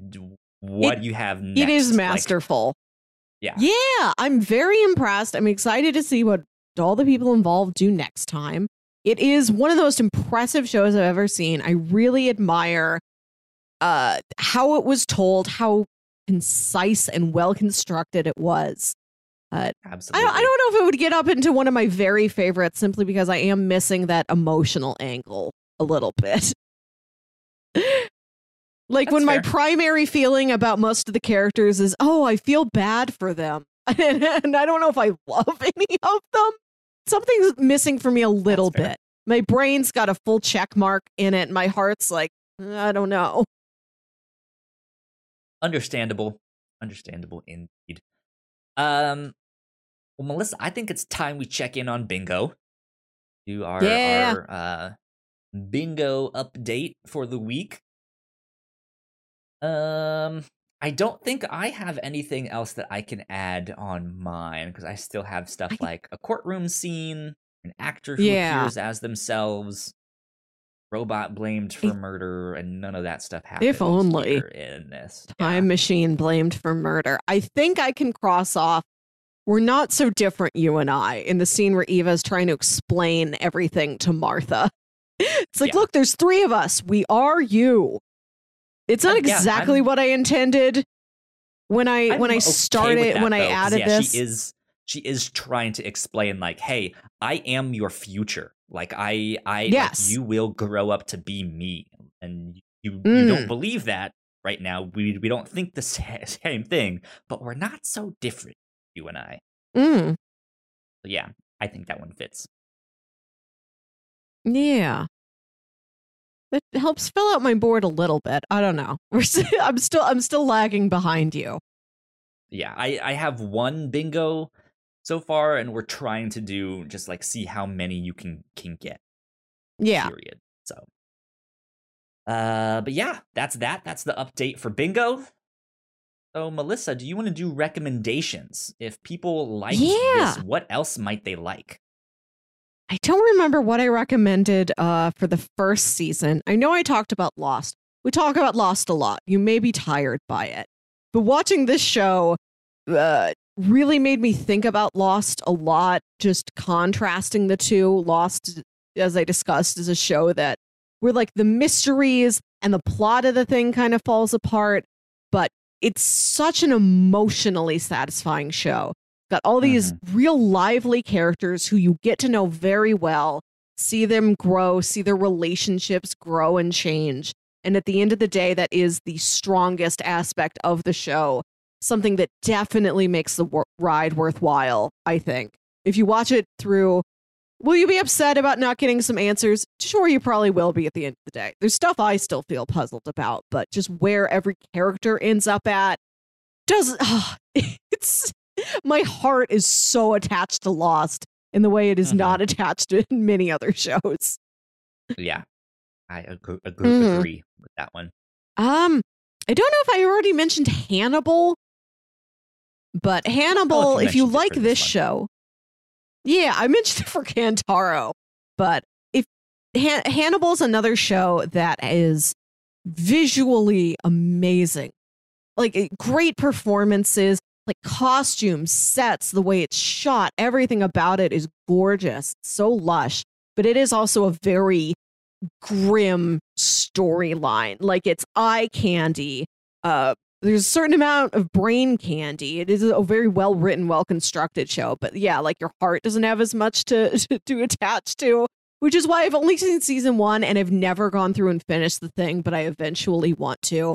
what It- you have next? It is Like, masterful. yeah. Yeah, I'm very impressed. I'm excited to see what all the people involved do next time. It is one of the most impressive shows I've ever seen. I really admire uh how it was told, how concise and well constructed it was. I absolutely. don't, I don't know if it would get up into one of my very favorites simply because I am missing that emotional angle a little bit. like That's when my primary feeling about most of the characters is, oh, I feel bad for them. and I don't know if I love any of them. Something's missing for me a little bit. My brain's got a full check mark in it. My heart's like, I don't know. Understandable. Understandable indeed. Um well Melissa, I think it's time we check in on bingo. Do our, Yeah. our uh bingo update for the week. Um I don't think I have anything else that I can add on mine because I still have stuff like a courtroom scene, an actor who Yeah. appears as themselves, robot blamed for murder, and none of that stuff happens. If only. in this. Yeah. Time machine blamed for murder. I think I can cross off. We're not so different, you and I, in the scene where Eva's trying to explain everything to Martha. It's like, Yeah. look, there's three of us. We are you. It's not Uh, exactly I'm- what I intended when I I'm when I started that, when I added yeah, this. She is she is trying to explain like, hey, I am your future. Like I I like, Yes. you will grow up to be me. And you you Mm. don't believe that right now. We we don't think the same thing, but we're not so different, you and I. Mm, So yeah, I think that one fits. yeah. It helps fill out my board a little bit. I don't know. We're st- I'm still I'm still lagging behind you. Yeah, I I have one bingo so far and we're trying to do just like see how many you can can get. Yeah. period. So, uh, but yeah, that's that. That's the update for bingo. So, Melissa, do you want to do recommendations? If people like Yeah. this, what else might they like? I don't remember what I recommended uh, for the first season. I know I talked about Lost. We talk about Lost a lot. You may be tired by it. But watching this show uh, really made me think about Lost a lot, just contrasting the two. Lost, as I discussed, is a show that where like the mysteries and the plot of the thing kind of falls apart, but it's such an emotionally satisfying show. Got all these mm-hmm. real lively characters who you get to know very well see them grow see their relationships grow and change. And at the end of the day that is the strongest aspect of the show. Something that definitely makes the wor- ride worthwhile i think. If you watch it through will you be upset about not getting some answers sure you probably will be at the end of the day there's stuff i still feel puzzled about but just where every character ends up at does it's my heart is so attached to Lost in the way it is Mhm. not attached to many other shows. Yeah, I agree, agree, Mhm. agree with that one. Um, I don't know if I already mentioned Hannibal, but Hannibal, if you like this this show, yeah, I mentioned it for Kantaro, but if Han- Hannibal's another show that is visually amazing, like great performances, like costumes, sets, the way it's shot, everything about it is gorgeous, so lush. But it is also a very grim storyline. Like it's eye candy. Uh, there's a certain amount of brain candy. It is a very well written, well constructed show. But yeah, like your heart doesn't have as much to, to, to attach to, which is why I've only seen season one and I've never gone through and finished the thing, but I eventually want to.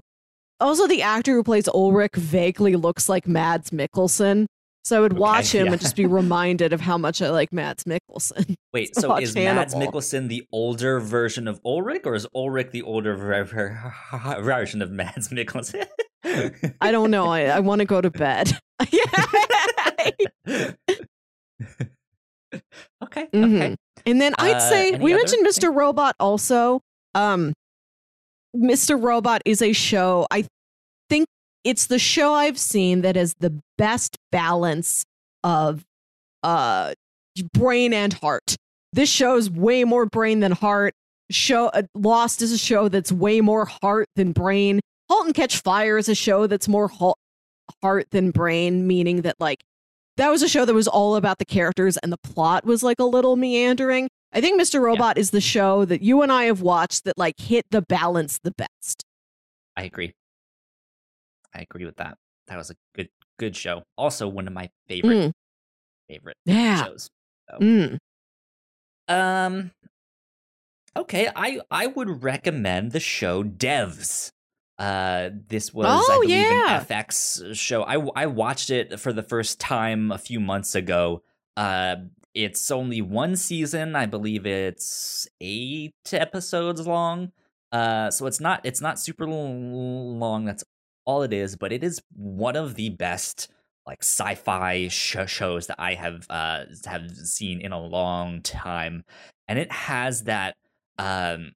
Also, the actor who plays Ulrich vaguely looks like Mads Mikkelsen. So I would watch him yeah. and just be reminded of how much I like Mads Mikkelsen. Wait, so is Mads Mikkelsen the older version of Ulrich, or is Ulrich the older ver- ver- version of Mads Mikkelsen? I don't know. I, I want to go to bed. okay, okay. And then I'd Uh, say we mentioned thing? Mr. Robot also. Um Mr. Robot is a show I think it's the show I've seen that has the best balance of uh brain and heart. This show is way more brain than heart. Show uh, Lost is a show that's way more heart than brain. Halt and Catch Fire is a show that's more halt, heart than brain, meaning that like that was a show that was all about the characters and the plot was like a little meandering. I think Mr. Robot is the show that you and I have watched that like hit the balance the best. I agree. I agree with that. That was a good, good show. Also, one of my favorite, Mm, favorite yeah. shows. Mm. Um. Okay, I I would recommend the show Devs. Uh, this was I Oh, believe yeah. an FX show. I I watched it for the first time a few months ago. Uh, it's only one season. I believe it's eight episodes long. Uh, so it's not it's not super long. That's all it is. But it is one of the best like sci-fi sh- shows that I have uh have seen in a long time, and it has that um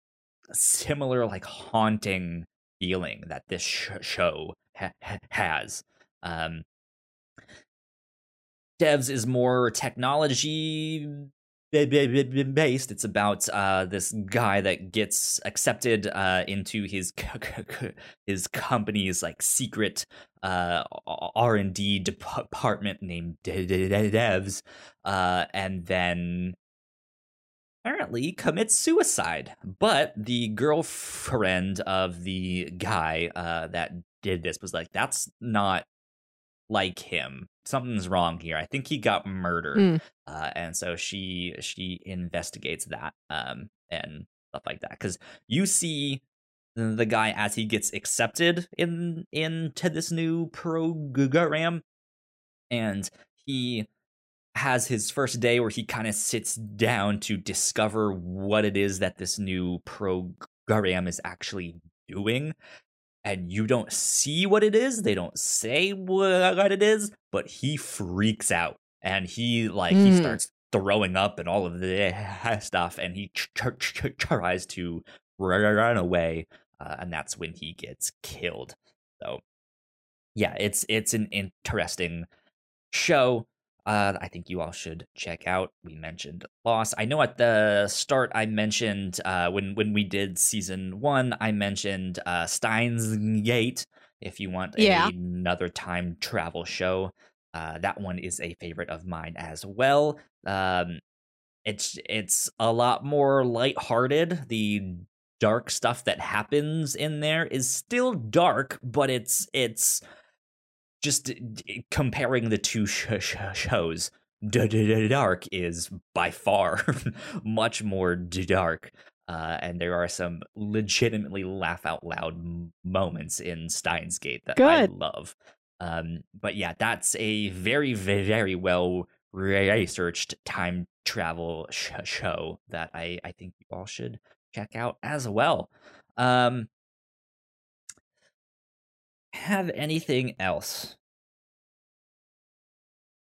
similar like haunting feeling that this sh- show ha- ha- has. Um, Devs is more technology ba- ba- ba- ba- based. It's about uh, this guy that gets accepted uh, into his his company's like secret uh, R and D department named De- De- De- Devs, uh, and then apparently commits suicide. But the girlfriend of the guy uh, that did this was like, "That's not like him. Something's wrong here. I think he got murdered." Mm. Uh, and so she she investigates that um, and stuff like that because you see the guy as he gets accepted in into this new program and he has his first day where he kind of sits down to discover what it is that this new program is actually doing. And you don't see what it is they don't say what it is but he freaks out. And he like he Mm. starts throwing up and all of the stuff and he tr- tr- tr- tries to run away uh, and that's when he gets killed. So yeah it's it's an interesting show uh, I think you all should check out. We mentioned Lost. I know at the start I mentioned uh, when when we did season one, I mentioned uh, Steins Gate. If you want Yeah. another time travel show, uh, that one is a favorite of mine as well. Um, it's it's a lot more lighthearted. The dark stuff that happens in there is still dark, but it's it's just d- d- comparing the two sh- sh- shows. D- D- D- Dark is by far much more d- dark, uh, and there are some legitimately laugh out loud moments in Steins Gate that I love. Um, but yeah, that's a very, very, very well researched time travel sh- show that I, I think you all should check out as well. Um, have anything else?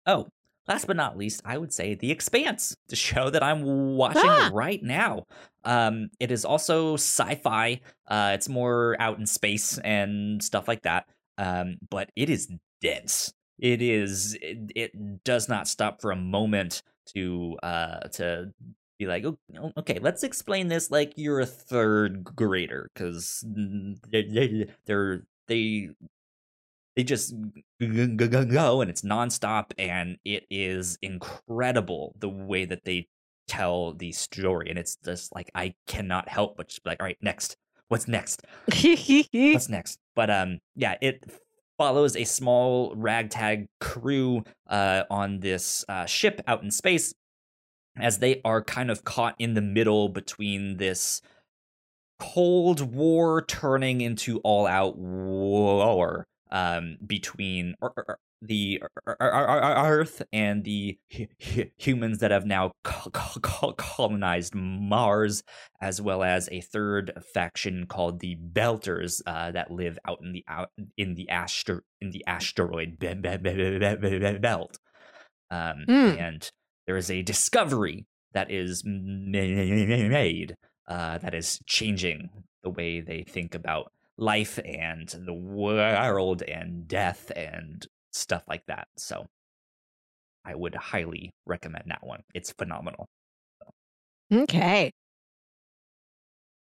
Oh, last but not least, I would say The Expanse, the show that I'm watching Ah. right now. Um, it is also sci-fi. Uh, it's more out in space and stuff like that. Um, but it is dense. It is. It, it does not stop for a moment to uh to be like, "Oh, okay, let's explain this like you're a third grader, because they're they they just go and it's nonstop and it is incredible the way that they tell the story and it's just like I cannot help but just be like all right next. What's next? What's next? But um yeah it follows a small ragtag crew uh on this uh, ship out in space as they are kind of caught in the middle between this Cold War turning into all out war um, between er, er, er, the Earth and the humans that have now colonized Mars, as well as a third faction called the Belters uh, that live out in the out in the aster in the asteroid belt. Um, mm. And there is a discovery that is made uh, that is changing the way they think about life and the world and death and stuff like that. So I would highly recommend that one. It's phenomenal. Okay.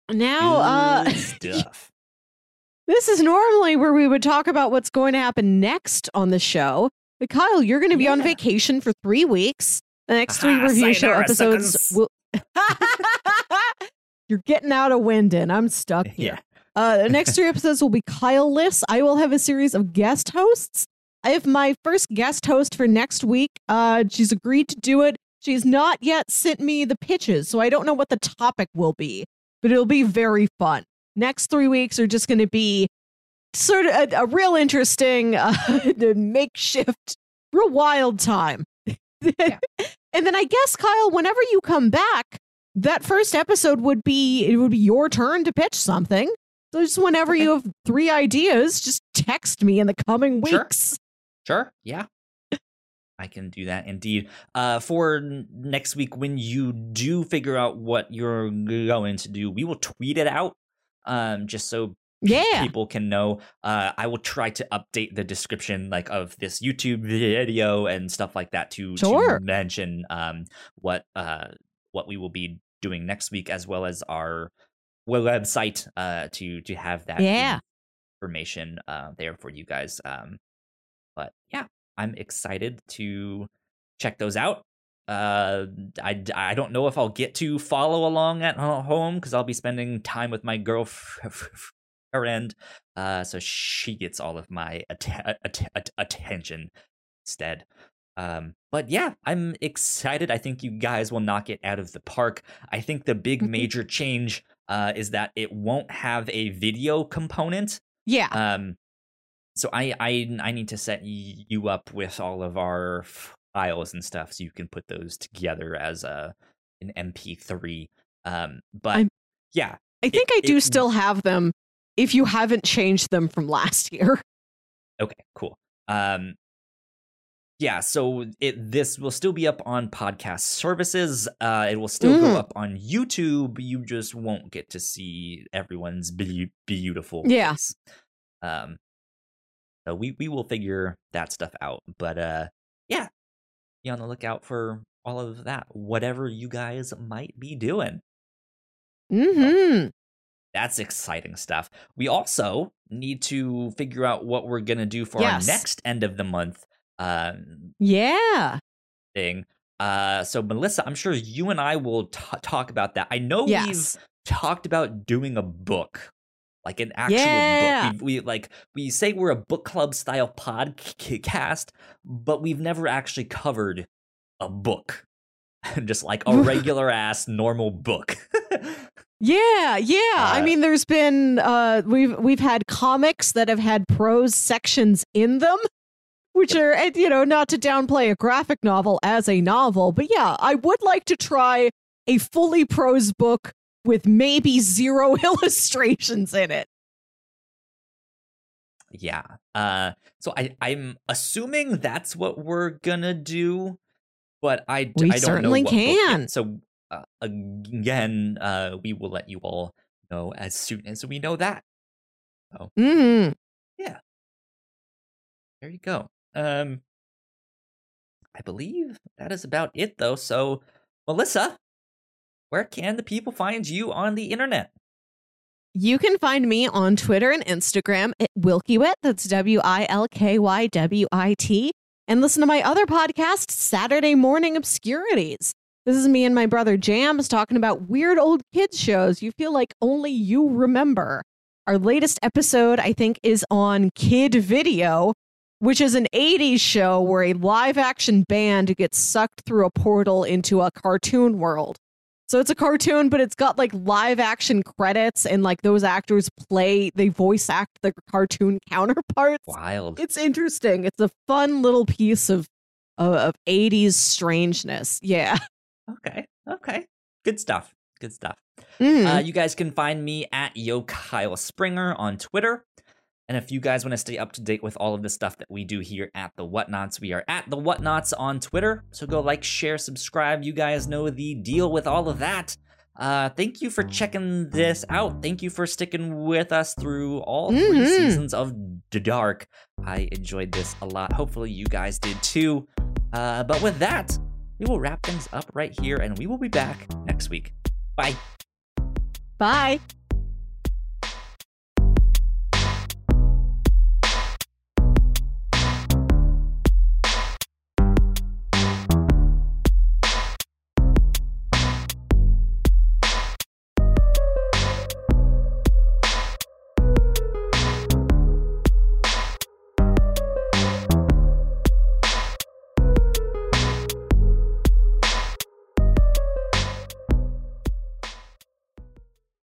Now, uh, stuff. this is normally where we would talk about what's going to happen next on the show. But Kyle, you're going to be yeah. on vacation for three weeks. The next three review show episodes will. You're getting out of Winden. I'm stuck here. Yeah. Uh, the next three episodes will be Kyle lists. I will have a series of guest hosts. I have my first guest host for next week. Uh, she's agreed to do it. She's not yet sent me the pitches, so I don't know what the topic will be, but it'll be very fun. Next three weeks are just going to be sort of a, a real interesting uh, makeshift, real wild time. Yeah. and then I guess Kyle, whenever you come back, that first episode would be it would be your turn to pitch something. So just whenever okay. you have three ideas, just text me in the coming weeks. Sure. sure. Yeah. I can do that indeed. Uh, for next week, when you do figure out what you're going to do, we will tweet it out. Um, just so yeah people can know uh i will try to update the description like of this youtube video and stuff like that to, sure. to mention um what uh what we will be doing next week, as well as our website uh, to to have that yeah. information uh, there for you guys. Um, but yeah, I'm excited to check those out. Uh, I, I don't know if I'll get to follow along at home because I'll be spending time with my girlfriend. Uh, so she gets all of my att- att- attention instead. Um, but yeah, I'm excited. I think you guys will knock it out of the park. I think the big mm-hmm. major change uh, is that it won't have a video component. Yeah. Um, so I I I need to set you up with all of our files and stuff so you can put those together as a an MP3. Um, but I'm, yeah, I think it, I do it, still have them if you haven't changed them from last year. Okay, cool. Um, yeah, so it this will still be up on podcast services. Uh, it will still mm. go up on YouTube. You just won't get to see everyone's be- beautiful. Yeah. Um. So we we will figure that stuff out. But uh, yeah, be on the lookout for all of that. Whatever you guys might be doing. Hmm. that's exciting stuff. We also need to figure out what we're gonna do for yes. our next end of the month um, yeah thing. Uh, so Melissa, I'm sure you and I will t- talk about that. I know yes. we've talked about doing a book, like an actual yeah. book. We, we like we say we're a book club style podcast, but we've never actually covered a book, just like a regular ass normal book. Yeah, yeah. Uh, I mean, there's been uh, we've we've had comics that have had prose sections in them, which are you know not to downplay a graphic novel as a novel but yeah i would like to try a fully prose book with maybe zero illustrations in it. Yeah uh so i i'm assuming that's what we're gonna do but i we I don't certainly know can. So uh, again uh we will let you all know as soon as we know that. So mm-hmm. yeah. There you go um, I believe that is about it, though. So, Melissa, where can the people find you on the internet? You can find me on Twitter and Instagram at Wilkywit. That's W I L K Y W I T. And listen to my other podcast, Saturday Morning Obscurities. This is me and my brother Jams talking about weird old kids shows you feel like only you remember. Our latest episode, I think, is on Kid Video, which is an 80s show where a live action band gets sucked through a portal into a cartoon world. So it's a cartoon, but it's got like live action credits and like those actors play, they voice act the cartoon counterparts. Wild. It's interesting. It's a fun little piece of of, of 80s strangeness. Yeah. Okay. Okay. Good stuff. Good stuff. Mm. Uh, you guys can find me at Yo Kyle Springer on Twitter. And if you guys want to stay up to date with all of the stuff that we do here at the Whatnauts, we are at the Whatnauts on Twitter. So go like, share, subscribe. You guys know the deal with all of that. Uh, thank you for checking this out. Thank you for sticking with us through all 3 Mhm. seasons of The Dark. I enjoyed this a lot. Hopefully, you guys did too. Uh, but with that, we will wrap things up right here and we will be back next week. Bye. Bye.